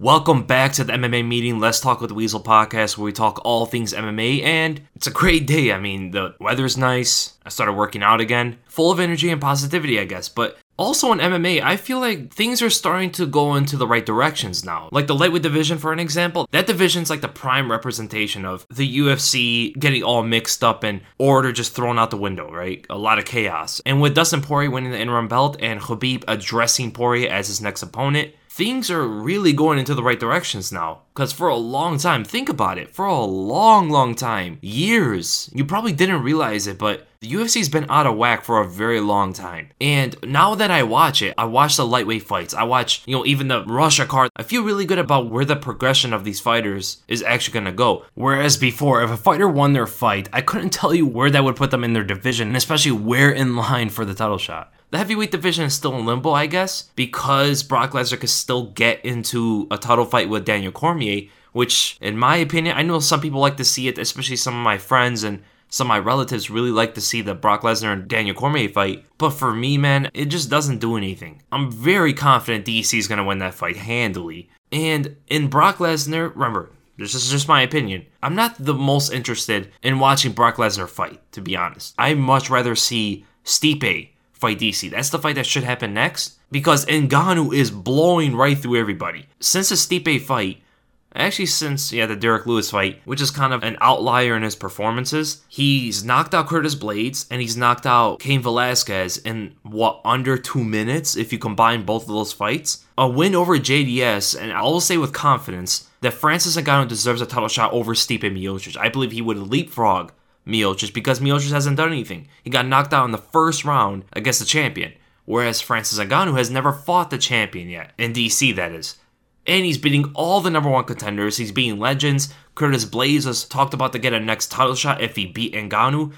Welcome back to the MMA meeting. Let's talk with the Weasel podcast where we talk all things MMA. And it's a great day. I mean, the weather's nice. I started working out again, full of energy and positivity, I guess. But also in MMA, I feel like things are starting to go into the right directions now. Like the lightweight division, for an example, that division's like the prime representation of the UFC getting all mixed up and order just thrown out the window, right? A lot of chaos. And with Dustin Poirier winning the interim belt and Khabib addressing Poirier as his next opponent, things are really going into the right directions now. Because for a long time, think about it, for a long, long time, years, you probably didn't realize it, but the UFC's been out of whack for a very long time. And now that I watch it, I watch the lightweight fights, I watch, you know, even the Russia card, I feel really good about where the progression of these fighters is actually gonna go. Whereas before, if a fighter won their fight, I couldn't tell you where that would put them in their division, and especially where in line for the title shot. The heavyweight division is still in limbo, I guess, because Brock Lesnar could still get into a title fight with Daniel Cormier, which, in my opinion, I know some people like to see it, especially some of my friends and some of my relatives really like to see the Brock Lesnar and Daniel Cormier fight. But for me, man, it just doesn't do anything. I'm very confident DC is going to win that fight handily. And in Brock Lesnar, remember, this is just my opinion. I'm not the most interested in watching Brock Lesnar fight, to be honest. I much rather see Stipe fight DC. That's the fight that should happen next because Ngannou is blowing right through everybody. Since the Stipe fight, actually since yeah the Derrick Lewis fight, which is kind of an outlier in his performances, he's knocked out Curtis Blaydes and he's knocked out Cain Velasquez in what under two minutes if you combine both of those fights. A win over JDS, and I will say with confidence that Francis Ngannou deserves a title shot over Stipe Miocic. I believe he would leapfrog Miocic because Miocic hasn't done anything. He got knocked out in the first round against the champion, whereas Francis Ngannou has never fought the champion yet, in DC that is. And he's beating all the number one contenders. He's beating legends. Curtis Blaydes was talked about to get a next title shot if he beat Ngannou.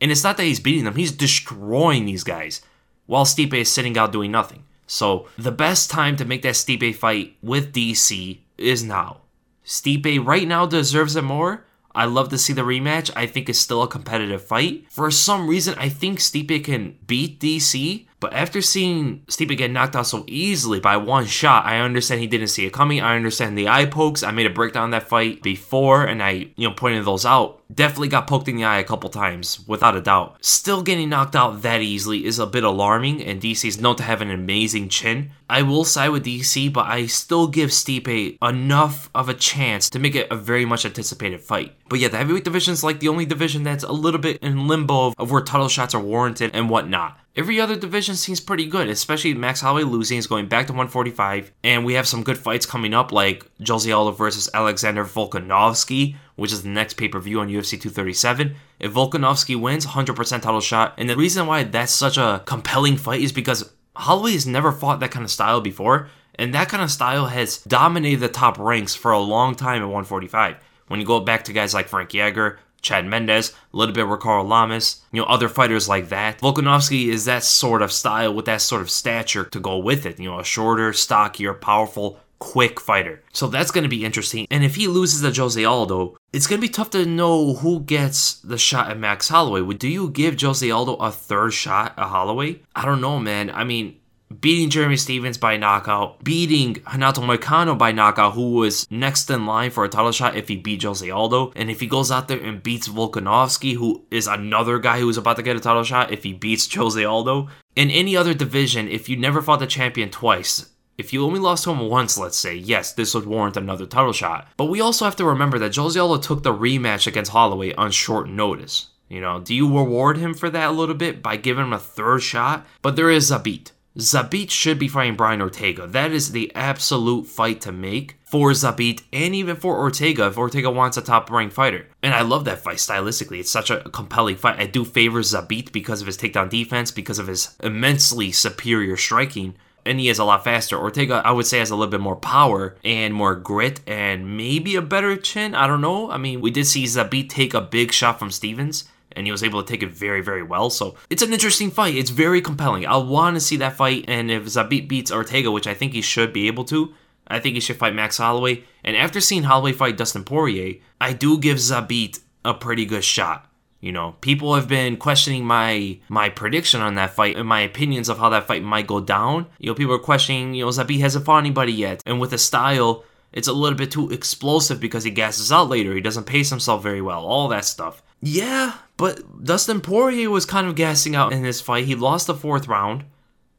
And it's not that he's beating them, he's destroying these guys while Stipe is sitting out doing nothing. So the best time to make that Stipe fight with DC is now. Stipe right now deserves it more, I love to see the rematch. I think it's still a competitive fight. For some reason, I think Stipe can beat DC, but after seeing Stipe get knocked out so easily by one shot, I understand he didn't see it coming. I understand the eye pokes. I made a breakdown that fight before, and I, you know, pointed those out. Definitely got poked in the eye a couple times, without a doubt. Still getting knocked out that easily is a bit alarming, and DC is known to have an amazing chin. I will side with DC, but I still give Stipe enough of a chance to make it a very much anticipated fight. But yeah, the heavyweight division is like the only division that's a little bit in limbo of, of where title shots are warranted and whatnot. Every other division seems pretty good, especially Max Holloway losing is going back to 145, and we have some good fights coming up like Jose Aldo versus Alexander Volkanovski, which is the next pay-per-view on UFC 237. If Volkanovski wins, 100% title shot, and the reason why that's such a compelling fight is because Holloway has never fought that kind of style before, and that kind of style has dominated the top ranks for a long time at 145. When you go back to guys like Frankie Edgar, Chad Mendes, a little bit Ricardo Lamas, you know, other fighters like that. Volkanovski is that sort of style with that sort of stature to go with it. You know, a shorter, stockier, powerful, quick fighter. So that's going to be interesting. And if he loses to Jose Aldo, it's going to be tough to know who gets the shot at Max Holloway. Do you give Jose Aldo a third shot at Holloway? I don't know, man. I mean, beating Jeremy Stephens by knockout, beating Renato Moicano by knockout, who was next in line for a title shot if he beat Jose Aldo. And if he goes out there and beats Volkanovski, who is another guy who's about to get a title shot if he beats Jose Aldo. In any other division, if you never fought the champion twice, if you only lost to him once, let's say, yes, this would warrant another title shot. But we also have to remember that Jose Aldo took the rematch against Holloway on short notice. You know, do you reward him for that a little bit by giving him a third shot? But there is a beat. Zabit should be fighting Brian Ortega. That is the absolute fight to make for Zabit and even for Ortega if Ortega wants a top ranked fighter. And I love that fight stylistically. It's such a compelling fight. I do favor Zabit because of his takedown defense, because of his immensely superior striking. And he is a lot faster. Ortega, I would say, has a little bit more power and more grit and maybe a better chin. I don't know. I mean, we did see Zabit take a big shot from Stephens and he was able to take it very, very well. So it's an interesting fight. It's very compelling. I want to see that fight, and if Zabit beats Ortega, which I think he should be able to, I think he should fight Max Holloway. And after seeing Holloway fight Dustin Poirier, I do give Zabit a pretty good shot. You know, people have been questioning my my prediction on that fight and my opinions of how that fight might go down. You know, people are questioning, you know, Zabit hasn't fought anybody yet. And with the style It's a little bit too explosive because he gasses out later. He doesn't pace himself very well. All that stuff. Yeah, but Dustin Poirier was kind of gassing out in this fight. He lost the fourth round,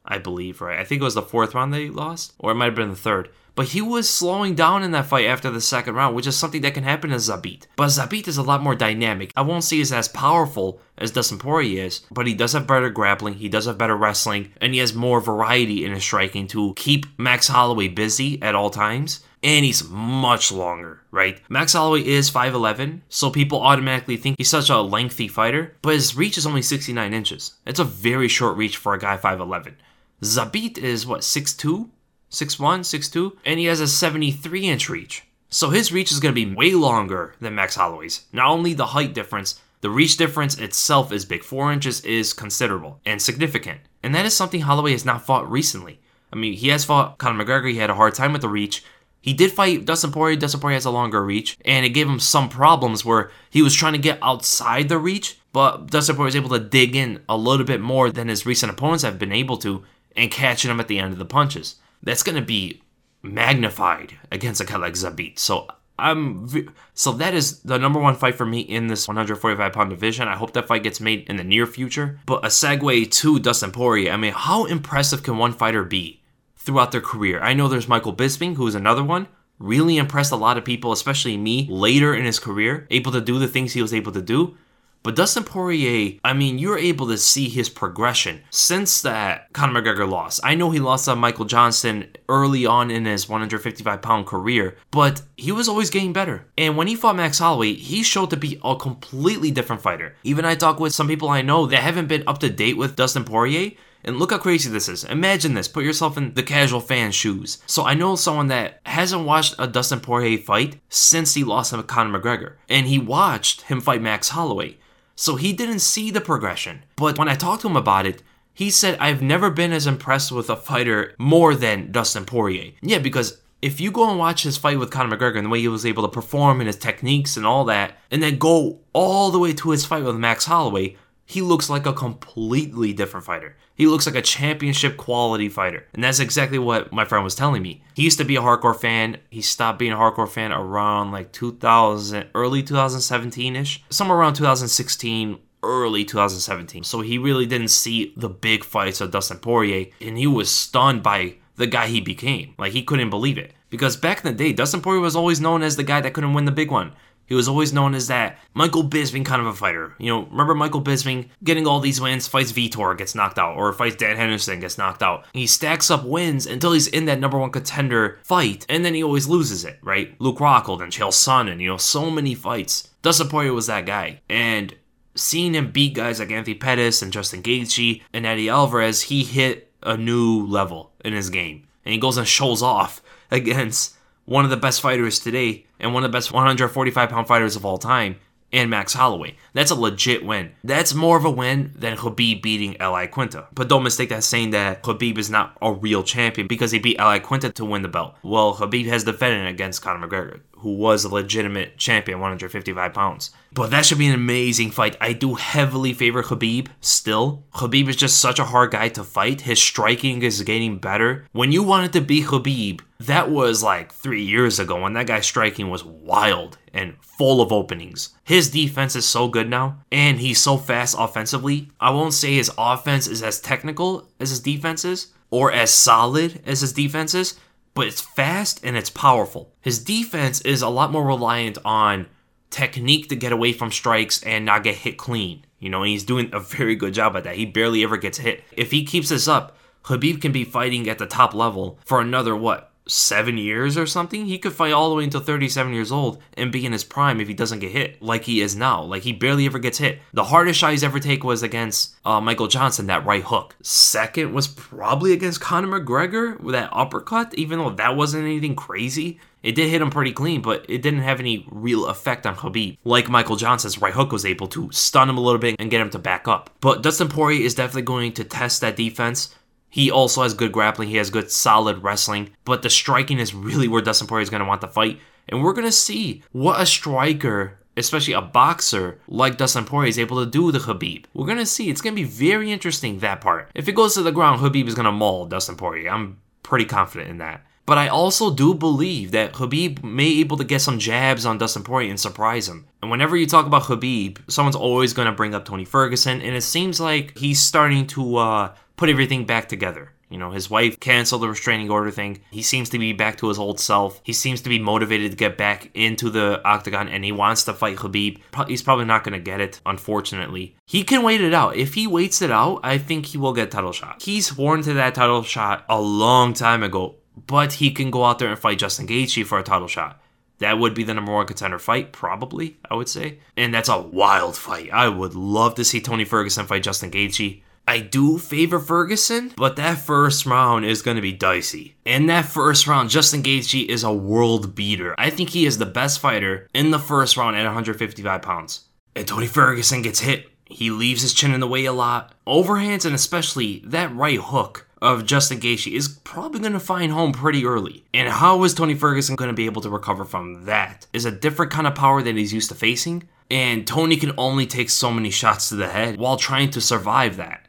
I believe, right? I think it was the fourth round that he lost, or it might have been the third. But he was slowing down in that fight after the second round, which is something that can happen to Zabit. But Zabit is a lot more dynamic. I won't say he's as powerful as Dustin Poirier is, but he does have better grappling, he does have better wrestling, and he has more variety in his striking to keep Max Holloway busy at all times. And he's much longer, right? Max Holloway is 5'11, so people automatically think he's such a lengthy fighter, but his reach is only 69 inches. It's a very short reach for a guy 5'11. Zabit is what, 6'2? 6'1, 6'2, and he has a 73 inch reach. So his reach is going to be way longer than Max Holloway's. Not only the height difference, the reach difference itself is big. 4 inches is considerable and significant. And that is something Holloway has not fought recently. I mean, he has fought Conor McGregor, he had a hard time with the reach. He did fight Dustin Poirier. Dustin Poirier has a longer reach, and it gave him some problems where he was trying to get outside the reach, but Dustin Poirier was able to dig in a little bit more than his recent opponents have been able to, and catching him at the end of the punches that's going to be magnified against a guy like Zabit. So I'm so that is the number one fight for me in this 145 pound division. I hope that fight gets made in the near future. But a segue to Dustin Poirier. I mean, how impressive can one fighter be throughout their career? I know there's Michael Bisping, who is another one. Really impressed a lot of people, especially me, later in his career, able to do the things he was able to do. But Dustin Poirier, I mean, you're able to see his progression since that Conor McGregor loss. I know he lost to Michael Johnson early on in his 155 pound career, but he was always getting better. And when he fought Max Holloway, he showed to be a completely different fighter. Even I talk with some people I know that haven't been up to date with Dustin Poirier. And look how crazy this is. Imagine this. Put yourself in the casual fan's shoes. So I know someone that hasn't watched a Dustin Poirier fight since he lost to Conor McGregor. And he watched him fight Max Holloway. So he didn't see the progression. But when I talked to him about it, he said, I've never been as impressed with a fighter more than Dustin Poirier. Yeah, because if you go and watch his fight with Conor McGregor and the way he was able to perform and his techniques and all that, and then go all the way to his fight with Max Holloway, he looks like a completely different fighter. He looks like a championship quality fighter. And that's exactly what my friend was telling me. He used to be a hardcore fan. He stopped being a hardcore fan around like 2000, early 2017 ish, somewhere around 2016, early 2017. So he really didn't see the big fights of Dustin Poirier, and he was stunned by the guy he became. Like he couldn't believe it. Because back in the day, Dustin Poirier was always known as the guy that couldn't win the big one. He was always known as that Michael Bisping kind of a fighter. You know, remember Michael Bisping getting all these wins, fights Vitor, gets knocked out, or fights Dan Henderson, gets knocked out. He stacks up wins until he's in that number one contender fight, and then he always loses it, right? Luke Rockhold and Chael Sonnen, you know, so many fights. Dustin Poirier was that guy. And seeing him beat guys like Anthony Pettis and Justin Gaethje and Eddie Alvarez, he hit a new level in his game. And he goes and shows off against one of the best fighters today and one of the best 145 pound fighters of all time, and Max Holloway. That's a legit win. That's more of a win than Khabib beating Al Iaquinta. But don't mistake that saying that Khabib is not a real champion because he beat Al Iaquinta to win the belt. Well, Khabib has defended against Conor McGregor who was a legitimate champion, 155 pounds. But that should be an amazing fight. I do heavily favor Khabib still. Khabib is just such a hard guy to fight. His striking is getting better. When you wanted to beat Khabib, that was like three years ago when that guy's striking was wild and full of openings. His defense is so good now, and he's so fast offensively. I won't say his offense is as technical as his defense is, or as solid as his defense is, but it's fast and it's powerful. His defense is a lot more reliant on technique to get away from strikes and not get hit clean. You know, he's doing a very good job at that. He barely ever gets hit. If he keeps this up, Khabib can be fighting at the top level for another what seven years or something, he could fight all the way until 37 years old and be in his prime if he doesn't get hit like he is now. Like he barely ever gets hit. The hardest shot he's ever take was against uh, Michael Johnson, that right hook. Second was probably against Conor McGregor with that uppercut, even though that wasn't anything crazy. It did hit him pretty clean, but it didn't have any real effect on Khabib. Like Michael Johnson's right hook was able to stun him a little bit and get him to back up. But Dustin Poirier is definitely going to test that defense. He also has good grappling. He has good solid wrestling. But the striking is really where Dustin Poirier is going to want to fight. And we're going to see what a striker, especially a boxer like Dustin Poirier, is able to do to Khabib. We're going to see. It's going to be very interesting, that part. If it goes to the ground, Khabib is going to maul Dustin Poirier. I'm pretty confident in that. But I also do believe that Khabib may be able to get some jabs on Dustin Poirier and surprise him. And whenever you talk about Khabib, someone's always going to bring up Tony Ferguson, and it seems like he's starting to uh, put everything back together. You know, his wife canceled the restraining order thing. He seems to be back to his old self. He seems to be motivated to get back into the octagon and he wants to fight Khabib. He's probably not going to get it, unfortunately. He can wait it out. If he waits it out, I think he will get title shot. He's sworn to that title shot a long time ago, but he can go out there and fight Justin Gaethje for a title shot. That would be the number one contender fight, probably, I would say. And that's a wild fight. I would love to see Tony Ferguson fight Justin Gaethje. I do favor Ferguson, but that first round is going to be dicey. In that first round, Justin Gaethje is a world beater. I think he is the best fighter in the first round at 155 pounds. And Tony Ferguson gets hit. He leaves his chin in the way a lot. Overhands and especially that right hook of Justin Gaethje is probably going to find home pretty early. And how is Tony Ferguson going to be able to recover from that? Is a different kind of power that he's used to facing. And Tony can only take so many shots to the head while trying to survive that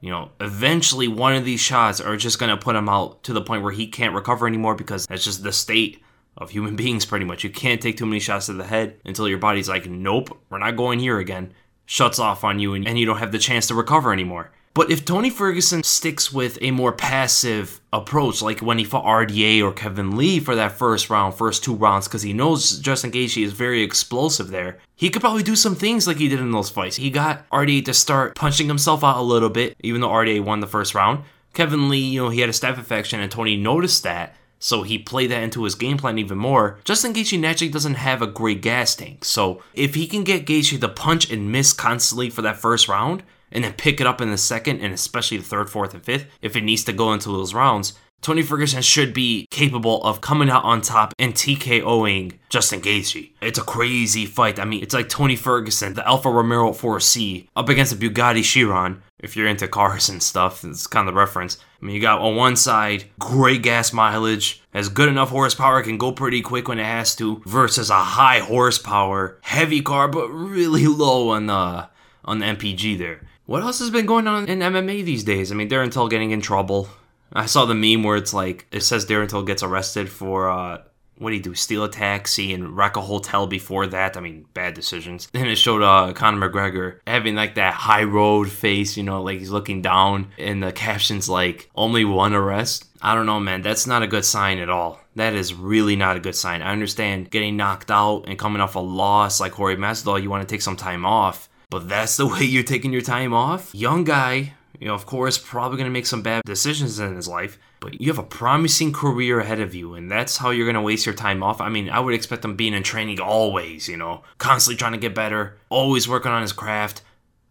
you know, eventually one of these shots are just going to put him out to the point where he can't recover anymore because that's just the state of human beings pretty much. You can't take too many shots to the head until your body's like, nope, we're not going here again. Shuts off on you and, and you don't have the chance to recover anymore. But if Tony Ferguson sticks with a more passive approach, like when he fought RDA or Kevin Lee for that first round, first two rounds, because he knows Justin Gaethje is very explosive there, he could probably do some things like he did in those fights. He got RDA to start punching himself out a little bit, even though RDA won the first round. Kevin Lee, you know, he had a staph infection, and Tony noticed that. So he played that into his game plan even more. Justin Gaethje naturally doesn't have a great gas tank. So if he can get Gaethje to punch and miss constantly for that first round, and then pick it up in the second and especially the third, fourth, and fifth if it needs to go into those rounds. Tony Ferguson should be capable of coming out on top and TKOing Justin Gaethje. It's a crazy fight. I mean, it's like Tony Ferguson, the Alfa Romeo 4C, up against a Bugatti Chiron. If you're into cars and stuff, it's kind of the reference. I mean, you got on one side, great gas mileage, has good enough horsepower, can go pretty quick when it has to, versus a high horsepower, heavy car, but really low on the on the MPG there. What else has been going on in MMA these days? I mean, Darren Till getting in trouble. I saw the meme where it's like it says Darren Till gets arrested for uh, what did he do? Steal a taxi and wreck a hotel before that. I mean, bad decisions. Then it showed uh, Conor McGregor having like that high road face, you know, like he's looking down, and the captions like only one arrest. I don't know, man. That's not a good sign at all. That is really not a good sign. I understand getting knocked out and coming off a loss like Jorge Masvidal, you want to take some time off but that's the way you're taking your time off? Young guy, you know, of course, probably going to make some bad decisions in his life, but you have a promising career ahead of you, and that's how you're going to waste your time off. I mean, I would expect him being in training always, you know, constantly trying to get better, always working on his craft,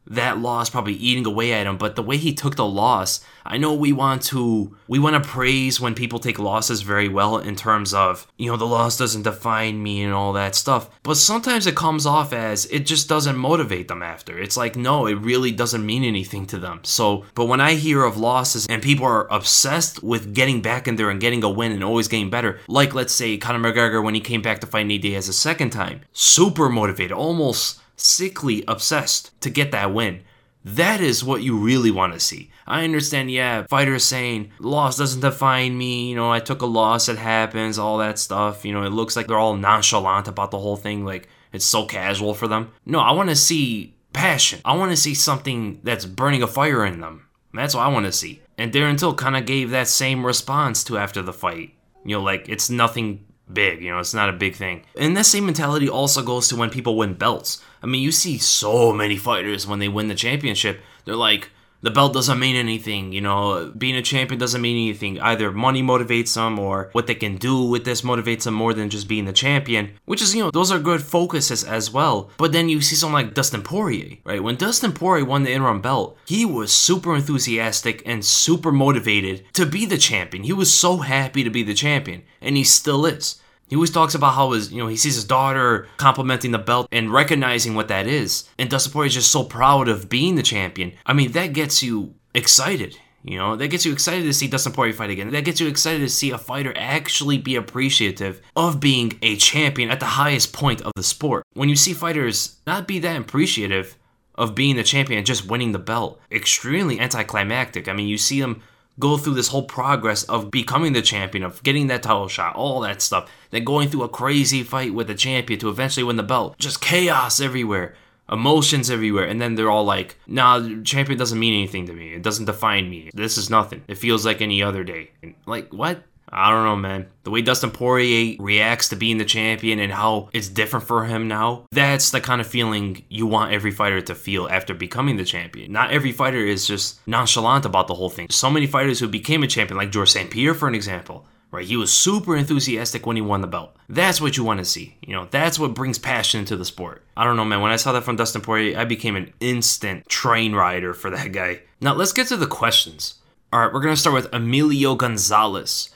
that loss probably eating away at him but the way he took the loss i know we want to we want to praise when people take losses very well in terms of you know the loss doesn't define me and all that stuff but sometimes it comes off as it just doesn't motivate them after. It's like no it really doesn't mean anything to them. So but when i hear of losses and people are obsessed with getting back in there and getting a win and always getting better like let's say conor mcgregor when he came back to fight nate diaz a second time super motivated almost sickly obsessed to get that win. That is what you really want to see. I understand, yeah, fighters saying, loss doesn't define me, you know, I took a loss, it happens, all that stuff. You know, it looks like they're all nonchalant about the whole thing, like it's so casual for them. No, I want to see passion. I want to see something that's burning a fire in them. That's what I want to see. And Darren Till kind of gave that same response to after the fight. You know, like it's nothing big, you know, it's not a big thing. And that same mentality also goes to when people win belts. I mean, you see so many fighters when they win the championship, they're like, the belt doesn't mean anything, you know, being a champion doesn't mean anything. Either money motivates them or what they can do with this motivates them more than just being the champion, which is, you know, those are good focuses as well. But then you see someone like Dustin Poirier, right? When Dustin Poirier won the interim belt, he was super enthusiastic and super motivated to be the champion. He was so happy to be the champion, and he still is. He always talks about how his, you know, he sees his daughter complimenting the belt and recognizing what that is. And Dustin Poirier is just so proud of being the champion. I mean, that gets you excited. You know, that gets you excited to see Dustin Poirier fight again. That gets you excited to see a fighter actually be appreciative of being a champion at the highest point of the sport. When you see fighters not be that appreciative of being the champion and just winning the belt, extremely anticlimactic. I mean, you see them go through this whole progress of becoming the champion, of getting that title shot, all that stuff, then going through a crazy fight with the champion to eventually win the belt. Just chaos everywhere. Emotions everywhere. And then they're all like nah champion doesn't mean anything to me. It doesn't define me. This is nothing. It feels like any other day. Like what I don't know, man. The way Dustin Poirier reacts to being the champion and how it's different for him now, that's the kind of feeling you want every fighter to feel after becoming the champion. Not every fighter is just nonchalant about the whole thing. So many fighters who became a champion, like George St. Pierre, for an example, right? He was super enthusiastic when he won the belt. That's what you want to see. You know, that's what brings passion into the sport. I don't know, man. When I saw that from Dustin Poirier, I became an instant train rider for that guy. Now, let's get to the questions. All right, we're going to start with Emilio Gonzalez.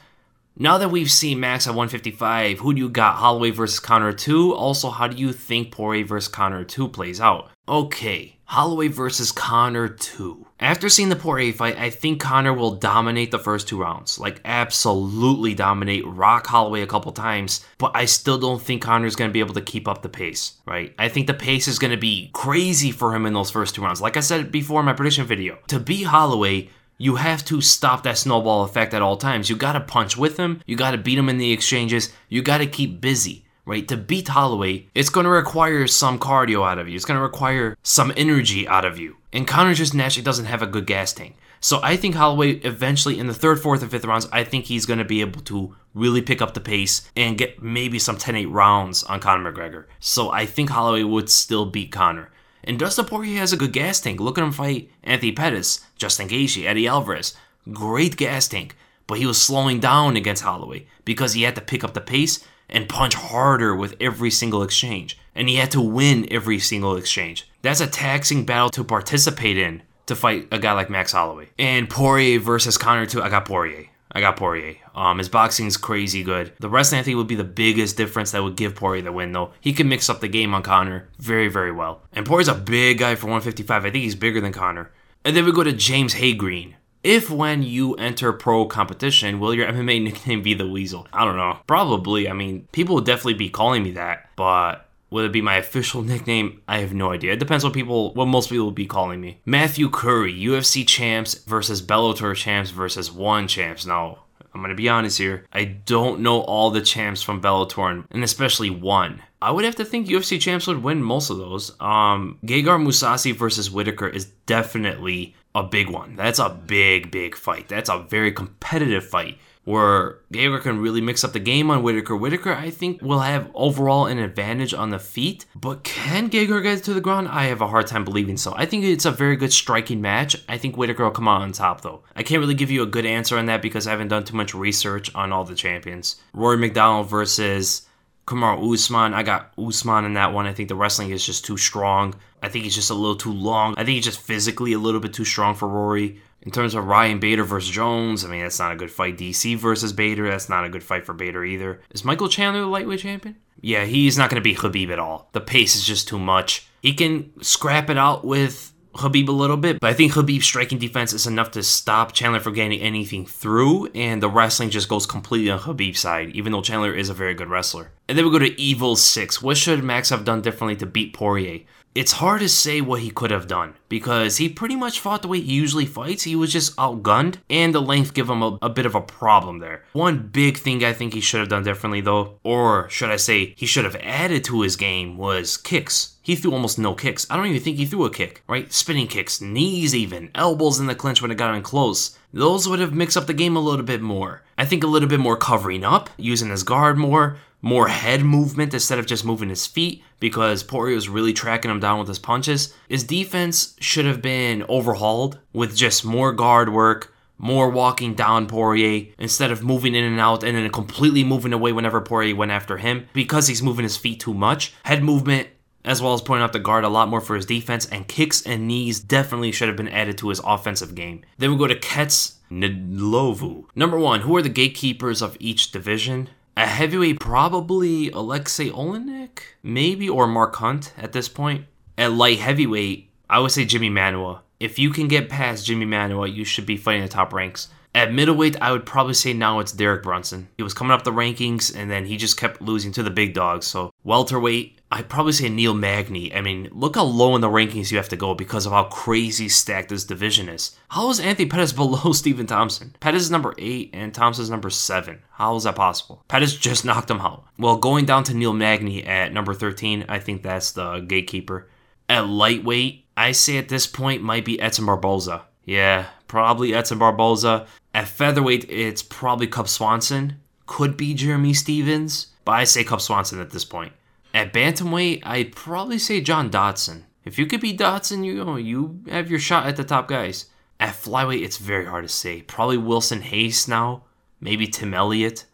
Now that we've seen Max at 155, who do you got? Holloway versus Conor 2? Also, how do you think Poirier versus Conor 2 plays out? Okay, Holloway versus Conor 2. After seeing the Poirier fight, I think Conor will dominate the first two rounds. Like, absolutely dominate, rock Holloway a couple times, but I still don't think Conor's gonna be able to keep up the pace, right? I think the pace is gonna be crazy for him in those first two rounds. Like I said before in my prediction video, to beat Holloway, you have to stop that snowball effect at all times. You got to punch with him, you got to beat him in the exchanges, you got to keep busy, right? To beat Holloway, it's going to require some cardio out of you, it's going to require some energy out of you. And Conor just naturally doesn't have a good gas tank. So I think Holloway eventually in the third, fourth, and fifth rounds, I think he's going to be able to really pick up the pace and get maybe some 10-8 rounds on Conor McGregor. So I think Holloway would still beat Conor. And Dustin Poirier has a good gas tank. Look at him fight Anthony Pettis, Justin Gaethje, Eddie Alvarez. Great gas tank. But he was slowing down against Holloway because he had to pick up the pace and punch harder with every single exchange. And he had to win every single exchange. That's a taxing battle to participate in to fight a guy like Max Holloway. And Poirier versus Conor too. I got Poirier. I got Poirier. Um, his boxing's crazy good. The wrestling, I think, would be the biggest difference that would give Poirier the win, though. He can mix up the game on Conor very, very well. And Poirier's a big guy for 155. I think he's bigger than Conor. And then we go to James Haygreen. If when you enter pro competition, will your MMA nickname be the Weasel? I don't know. Probably. I mean, people would definitely be calling me that, but Will it be my official nickname? I have no idea. It depends what people, what most people will be calling me. Matthew Curry, UFC champs versus Bellator champs versus one champs. Now, I'm gonna be honest here. I don't know all the champs from Bellator, and especially one. I would have to think UFC champs would win most of those. Um, Gegard Mousasi versus Whittaker is definitely a big one. That's a big, big fight. That's a very competitive fight where Gegard can really mix up the game on Whittaker. Whittaker, I think, will have overall an advantage on the feet, but can Gegard get to the ground? I have a hard time believing so. I think it's a very good striking match. I think Whittaker will come out on top, though. I can't really give you a good answer on that because I haven't done too much research on all the champions. Rory MacDonald versus Kamaru Usman. I got Usman in that one. I think the wrestling is just too strong. I think he's just a little too long. I think he's just physically a little bit too strong for Rory. In terms of Ryan Bader versus Jones, I mean, that's not a good fight. DC versus Bader, that's not a good fight for Bader either. Is Michael Chandler the lightweight champion? Yeah, he's not going to beat Khabib at all. The pace is just too much. He can scrap it out with Khabib a little bit, but I think Khabib's striking defense is enough to stop Chandler from getting anything through, and the wrestling just goes completely on Khabib's side, even though Chandler is a very good wrestler. And then we go to Evil 6. What should Max have done differently to beat Poirier? It's hard to say what he could have done because he pretty much fought the way he usually fights. He was just outgunned, and the length give him a, a, bit of a problem there. One big thing I think he should have done differently, though, or should I say, he should have added to his game, was kicks. He threw almost no kicks. I don't even think he threw a kick, right? Spinning kicks, knees even, elbows in the clinch when it got in close. Those would have mixed up the game a little bit more. I think a little bit more covering up, using his guard more, more head movement instead of just moving his feet because Poirier was really tracking him down with his punches. His defense should have been overhauled with just more guard work, more walking down Poirier instead of moving in and out and then completely moving away whenever Poirier went after him because he's moving his feet too much. Head movement as well as pointing out the guard a lot more for his defense, and kicks and knees definitely should have been added to his offensive game. Then we go to Kets Ndlovu. Number one, who are the gatekeepers of each division? A heavyweight, probably Alexei Oleinik, maybe, or Mark Hunt at this point. At light heavyweight, I would say Jimmy Manuwa. If you can get past Jimmy Manuwa, you should be fighting the top ranks. At middleweight, I would probably say now it's Derek Brunson. He was coming up the rankings and then he just kept losing to the big dogs. So welterweight, I'd probably say Neil Magny. I mean, look how low in the rankings you have to go because of how crazy stacked this division is. How is Anthony Pettis below Stephen Thompson? Pettis is number 8 and Thompson's number 7. How is that possible? Pettis just knocked him out. Well, going down to Neil Magny at number 13, I think that's the gatekeeper. At lightweight, I say at this point might be Edson Barboza. Yeah, probably Edson Barboza. At featherweight, it's probably Cub Swanson. Could be Jeremy Stephens, but I say Cub Swanson at this point. At bantamweight, I'd probably say John Dodson. If you could be Dodson, you know, you have your shot at the top guys. At flyweight, it's very hard to say. Probably Wilson Reis now, maybe Tim Elliott.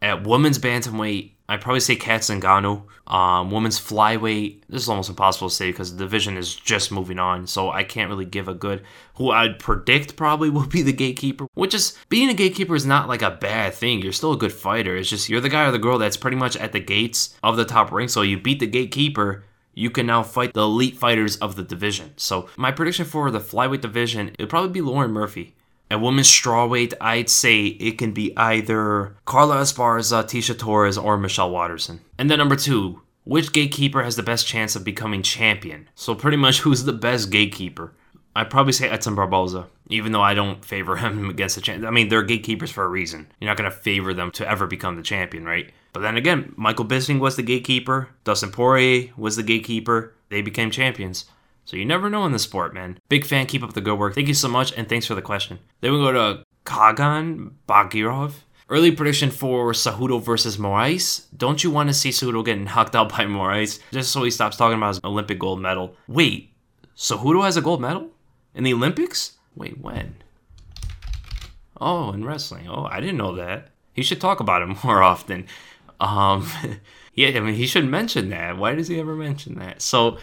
At women's bantamweight, I'd probably say Cat Zingano. Um, women's flyweight, this is almost impossible to say because the division is just moving on, so I can't really give a good. Who I'd predict probably will be the gatekeeper, which is being a gatekeeper is not like a bad thing. You're still a good fighter. It's just you're the guy or the girl that's pretty much at the gates of the top ring. So you beat the gatekeeper, you can now fight the elite fighters of the division. So my prediction for the flyweight division, it'll probably be Lauren Murphy. At women's strawweight, I'd say it can be either Carla Esparza, Tecia Torres, or Michelle Waterson. And then number two, which gatekeeper has the best chance of becoming champion? So pretty much who's the best gatekeeper? I'd probably say Edson Barboza, even though I don't favor him against the champ. I mean, they're gatekeepers for a reason. You're not going to favor them to ever become the champion, right? But then again, Michael Bisping was the gatekeeper. Dustin Poirier was the gatekeeper. They became champions. So you never know in the sport, man. Big fan, keep up the good work. Thank you so much, and thanks for the question. Then we go to Kagan Bagirov. Early prediction for Cejudo versus Moraes. Don't you want to see Cejudo getting knocked out by Moraes just so he stops talking about his Olympic gold medal? Wait, Cejudo has a gold medal in the Olympics? Wait, when? Oh, in wrestling. Oh, I didn't know that. He should talk about it more often. Um, yeah, I mean, he should mention that. Why does he ever mention that? So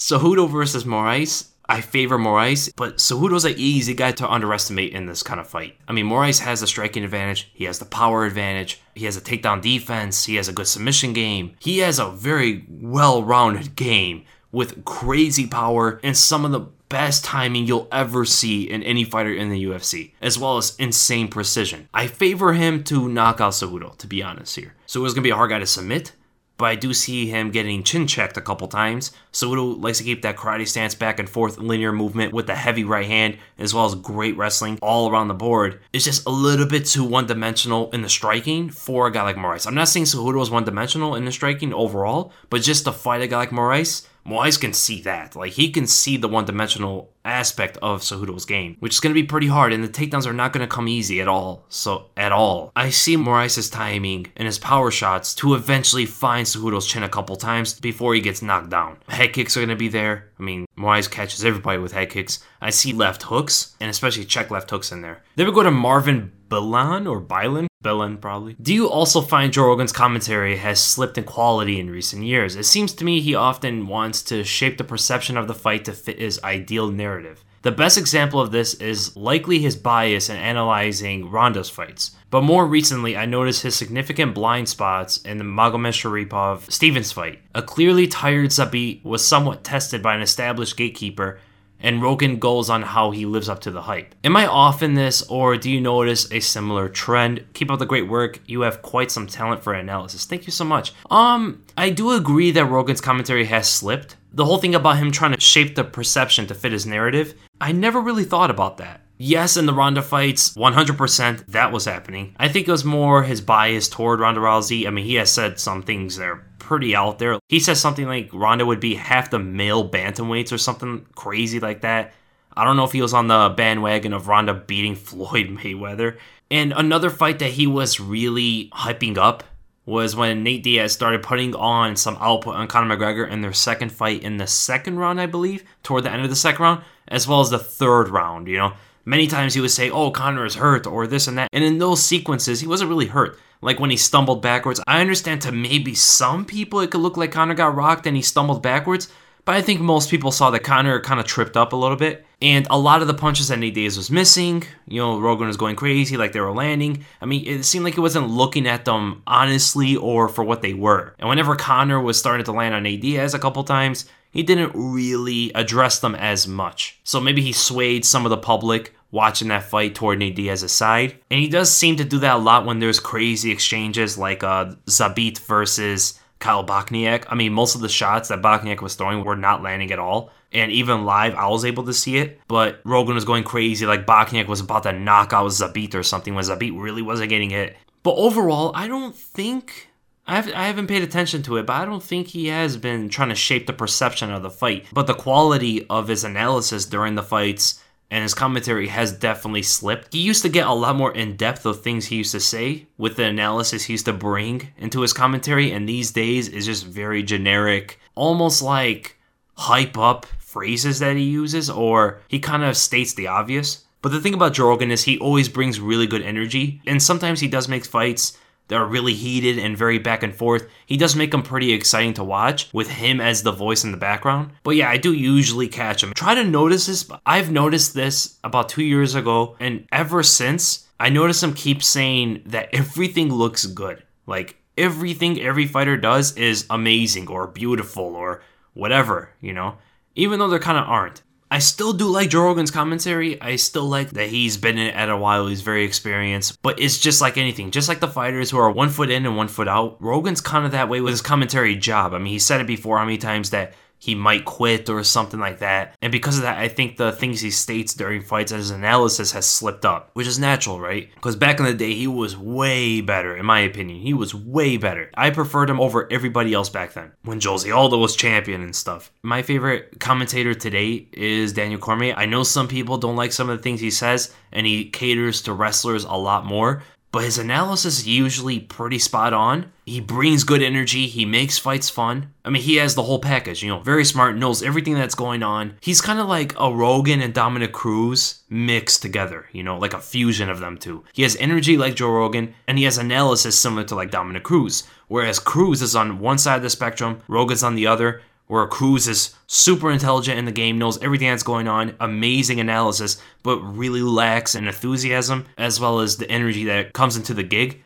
Cejudo versus Moraes. I favor Moraes, but Cejudo's an easy guy to underestimate in this kind of fight. I mean, Moraes has the striking advantage, he has the power advantage, he has a takedown defense, he has a good submission game. He has a very well rounded game with crazy power and some of the best timing you'll ever see in any fighter in the UFC, as well as insane precision. I favor him to knock out Cejudo, to be honest here. Cejudo's gonna be a hard guy to submit but I do see him getting chin checked a couple times. Cejudo likes to keep that karate stance back and forth linear movement with the heavy right hand, as well as great wrestling all around the board. It's just a little bit too one dimensional in the striking for a guy like Moraes. I'm not saying Cejudo is one dimensional in the striking overall, but just to fight a guy like Moraes, Moraes can see that. Like he can see the one dimensional aspect of Cejudo's game, which is going to be pretty hard, and the takedowns are not going to come easy at all. So, at all. I see Moraes' timing and his power shots to eventually find Cejudo's chin a couple times before he gets knocked down. Head kicks are going to be there. I mean, Moraes catches everybody with head kicks. I see left hooks, and especially check left hooks in there. Then we go to Marvin Bilan or Bylan? Bilan, probably. Do you also find Joe Rogan's commentary has slipped in quality in recent years? It seems to me he often wants to shape the perception of the fight to fit his ideal narrative. The best example of this is likely his bias in analyzing Ronda's fights. But more recently, I noticed his significant blind spots in the Magomed Sharipov Stephens fight. A clearly tired Zabit was somewhat tested by an established gatekeeper and Rogan goes on how he lives up to the hype. Am I off in this, or do you notice a similar trend? Keep up the great work. You have quite some talent for analysis. Thank you so much. Um, I do agree that Rogan's commentary has slipped. The whole thing about him trying to shape the perception to fit his narrative, I never really thought about that. Yes, in the Ronda fights, 100% that was happening. I think it was more his bias toward Ronda Rousey. I mean, he has said some things there pretty out there. He says something like Ronda would be half the male bantamweights or something crazy like that. I don't know if he was on the bandwagon of Ronda beating Floyd Mayweather. And another fight that he was really hyping up was when Nate Diaz started putting on some output on Conor McGregor in their second fight in the second round, I believe, toward the end of the second round, as well as the third round, you know. Many times he would say, Oh, Conor is hurt, or this and that. And in those sequences, he wasn't really hurt like when he stumbled backwards. I understand to maybe some people it could look like Conor got rocked and he stumbled backwards, but I think most people saw that Conor kind of tripped up a little bit. And a lot of the punches that Nate Diaz was missing, you know, Rogan was going crazy, like they were landing. I mean, it seemed like he wasn't looking at them honestly or for what they were. And whenever Conor was starting to land on Nate Diaz a couple times, he didn't really address them as much. So maybe he swayed some of the public watching that fight toward Nate Diaz's side. And he does seem to do that a lot when there's crazy exchanges like uh, Zabit versus Kyle Bochniak. I mean, most of the shots that Bochniak was throwing were not landing at all. And even live, I was able to see it. But Rogan was going crazy. Like Bochniak was about to knock out Zabit or something when Zabit really wasn't getting hit. But overall, I don't think. I haven't paid attention to it, but I don't think he has been trying to shape the perception of the fight. But the quality of his analysis during the fights and his commentary has definitely slipped. He used to get a lot more in depth of things he used to say with the analysis he used to bring into his commentary, and these days is just very generic, almost like hype up phrases that he uses, or he kind of states the obvious. But the thing about Joe Rogan is he always brings really good energy, and sometimes he does make fights that are really heated and very back and forth. He does make them pretty exciting to watch with him as the voice in the background. But yeah, I do usually catch him. Try to notice this. But I've noticed this about two years ago, and ever since, I notice him keep saying that everything looks good. Like everything every fighter does is amazing or beautiful or whatever, you know? Even though there kind of aren't. I still do like Joe Rogan's commentary. I still like that he's been in it at a while. He's very experienced. But it's just like anything. Just like the fighters who are one foot in and one foot out. Rogan's kind of that way with his commentary job. I mean, he said it before how many times that he might quit or something like that. And because of that, I think the things he states during fights his analysis has slipped up, which is natural, right? Because back in the day, he was way better, in my opinion. He was way better. I preferred him over everybody else back then when Jose Aldo was champion and stuff. My favorite commentator today is Daniel Cormier. I know some people don't like some of the things he says, and he caters to wrestlers a lot more but his analysis is usually pretty spot on. He brings good energy, he makes fights fun. I mean, he has the whole package, you know, very smart, knows everything that's going on. He's kind of like a Rogan and Dominick Cruz mixed together, you know, like a fusion of them two. He has energy like Joe Rogan, and he has analysis similar to like Dominick Cruz. Whereas Cruz is on one side of the spectrum, Rogan's on the other, where Cruz is super intelligent in the game, knows everything that's going on, amazing analysis, but really lacks in enthusiasm as well as the energy that comes into the gig.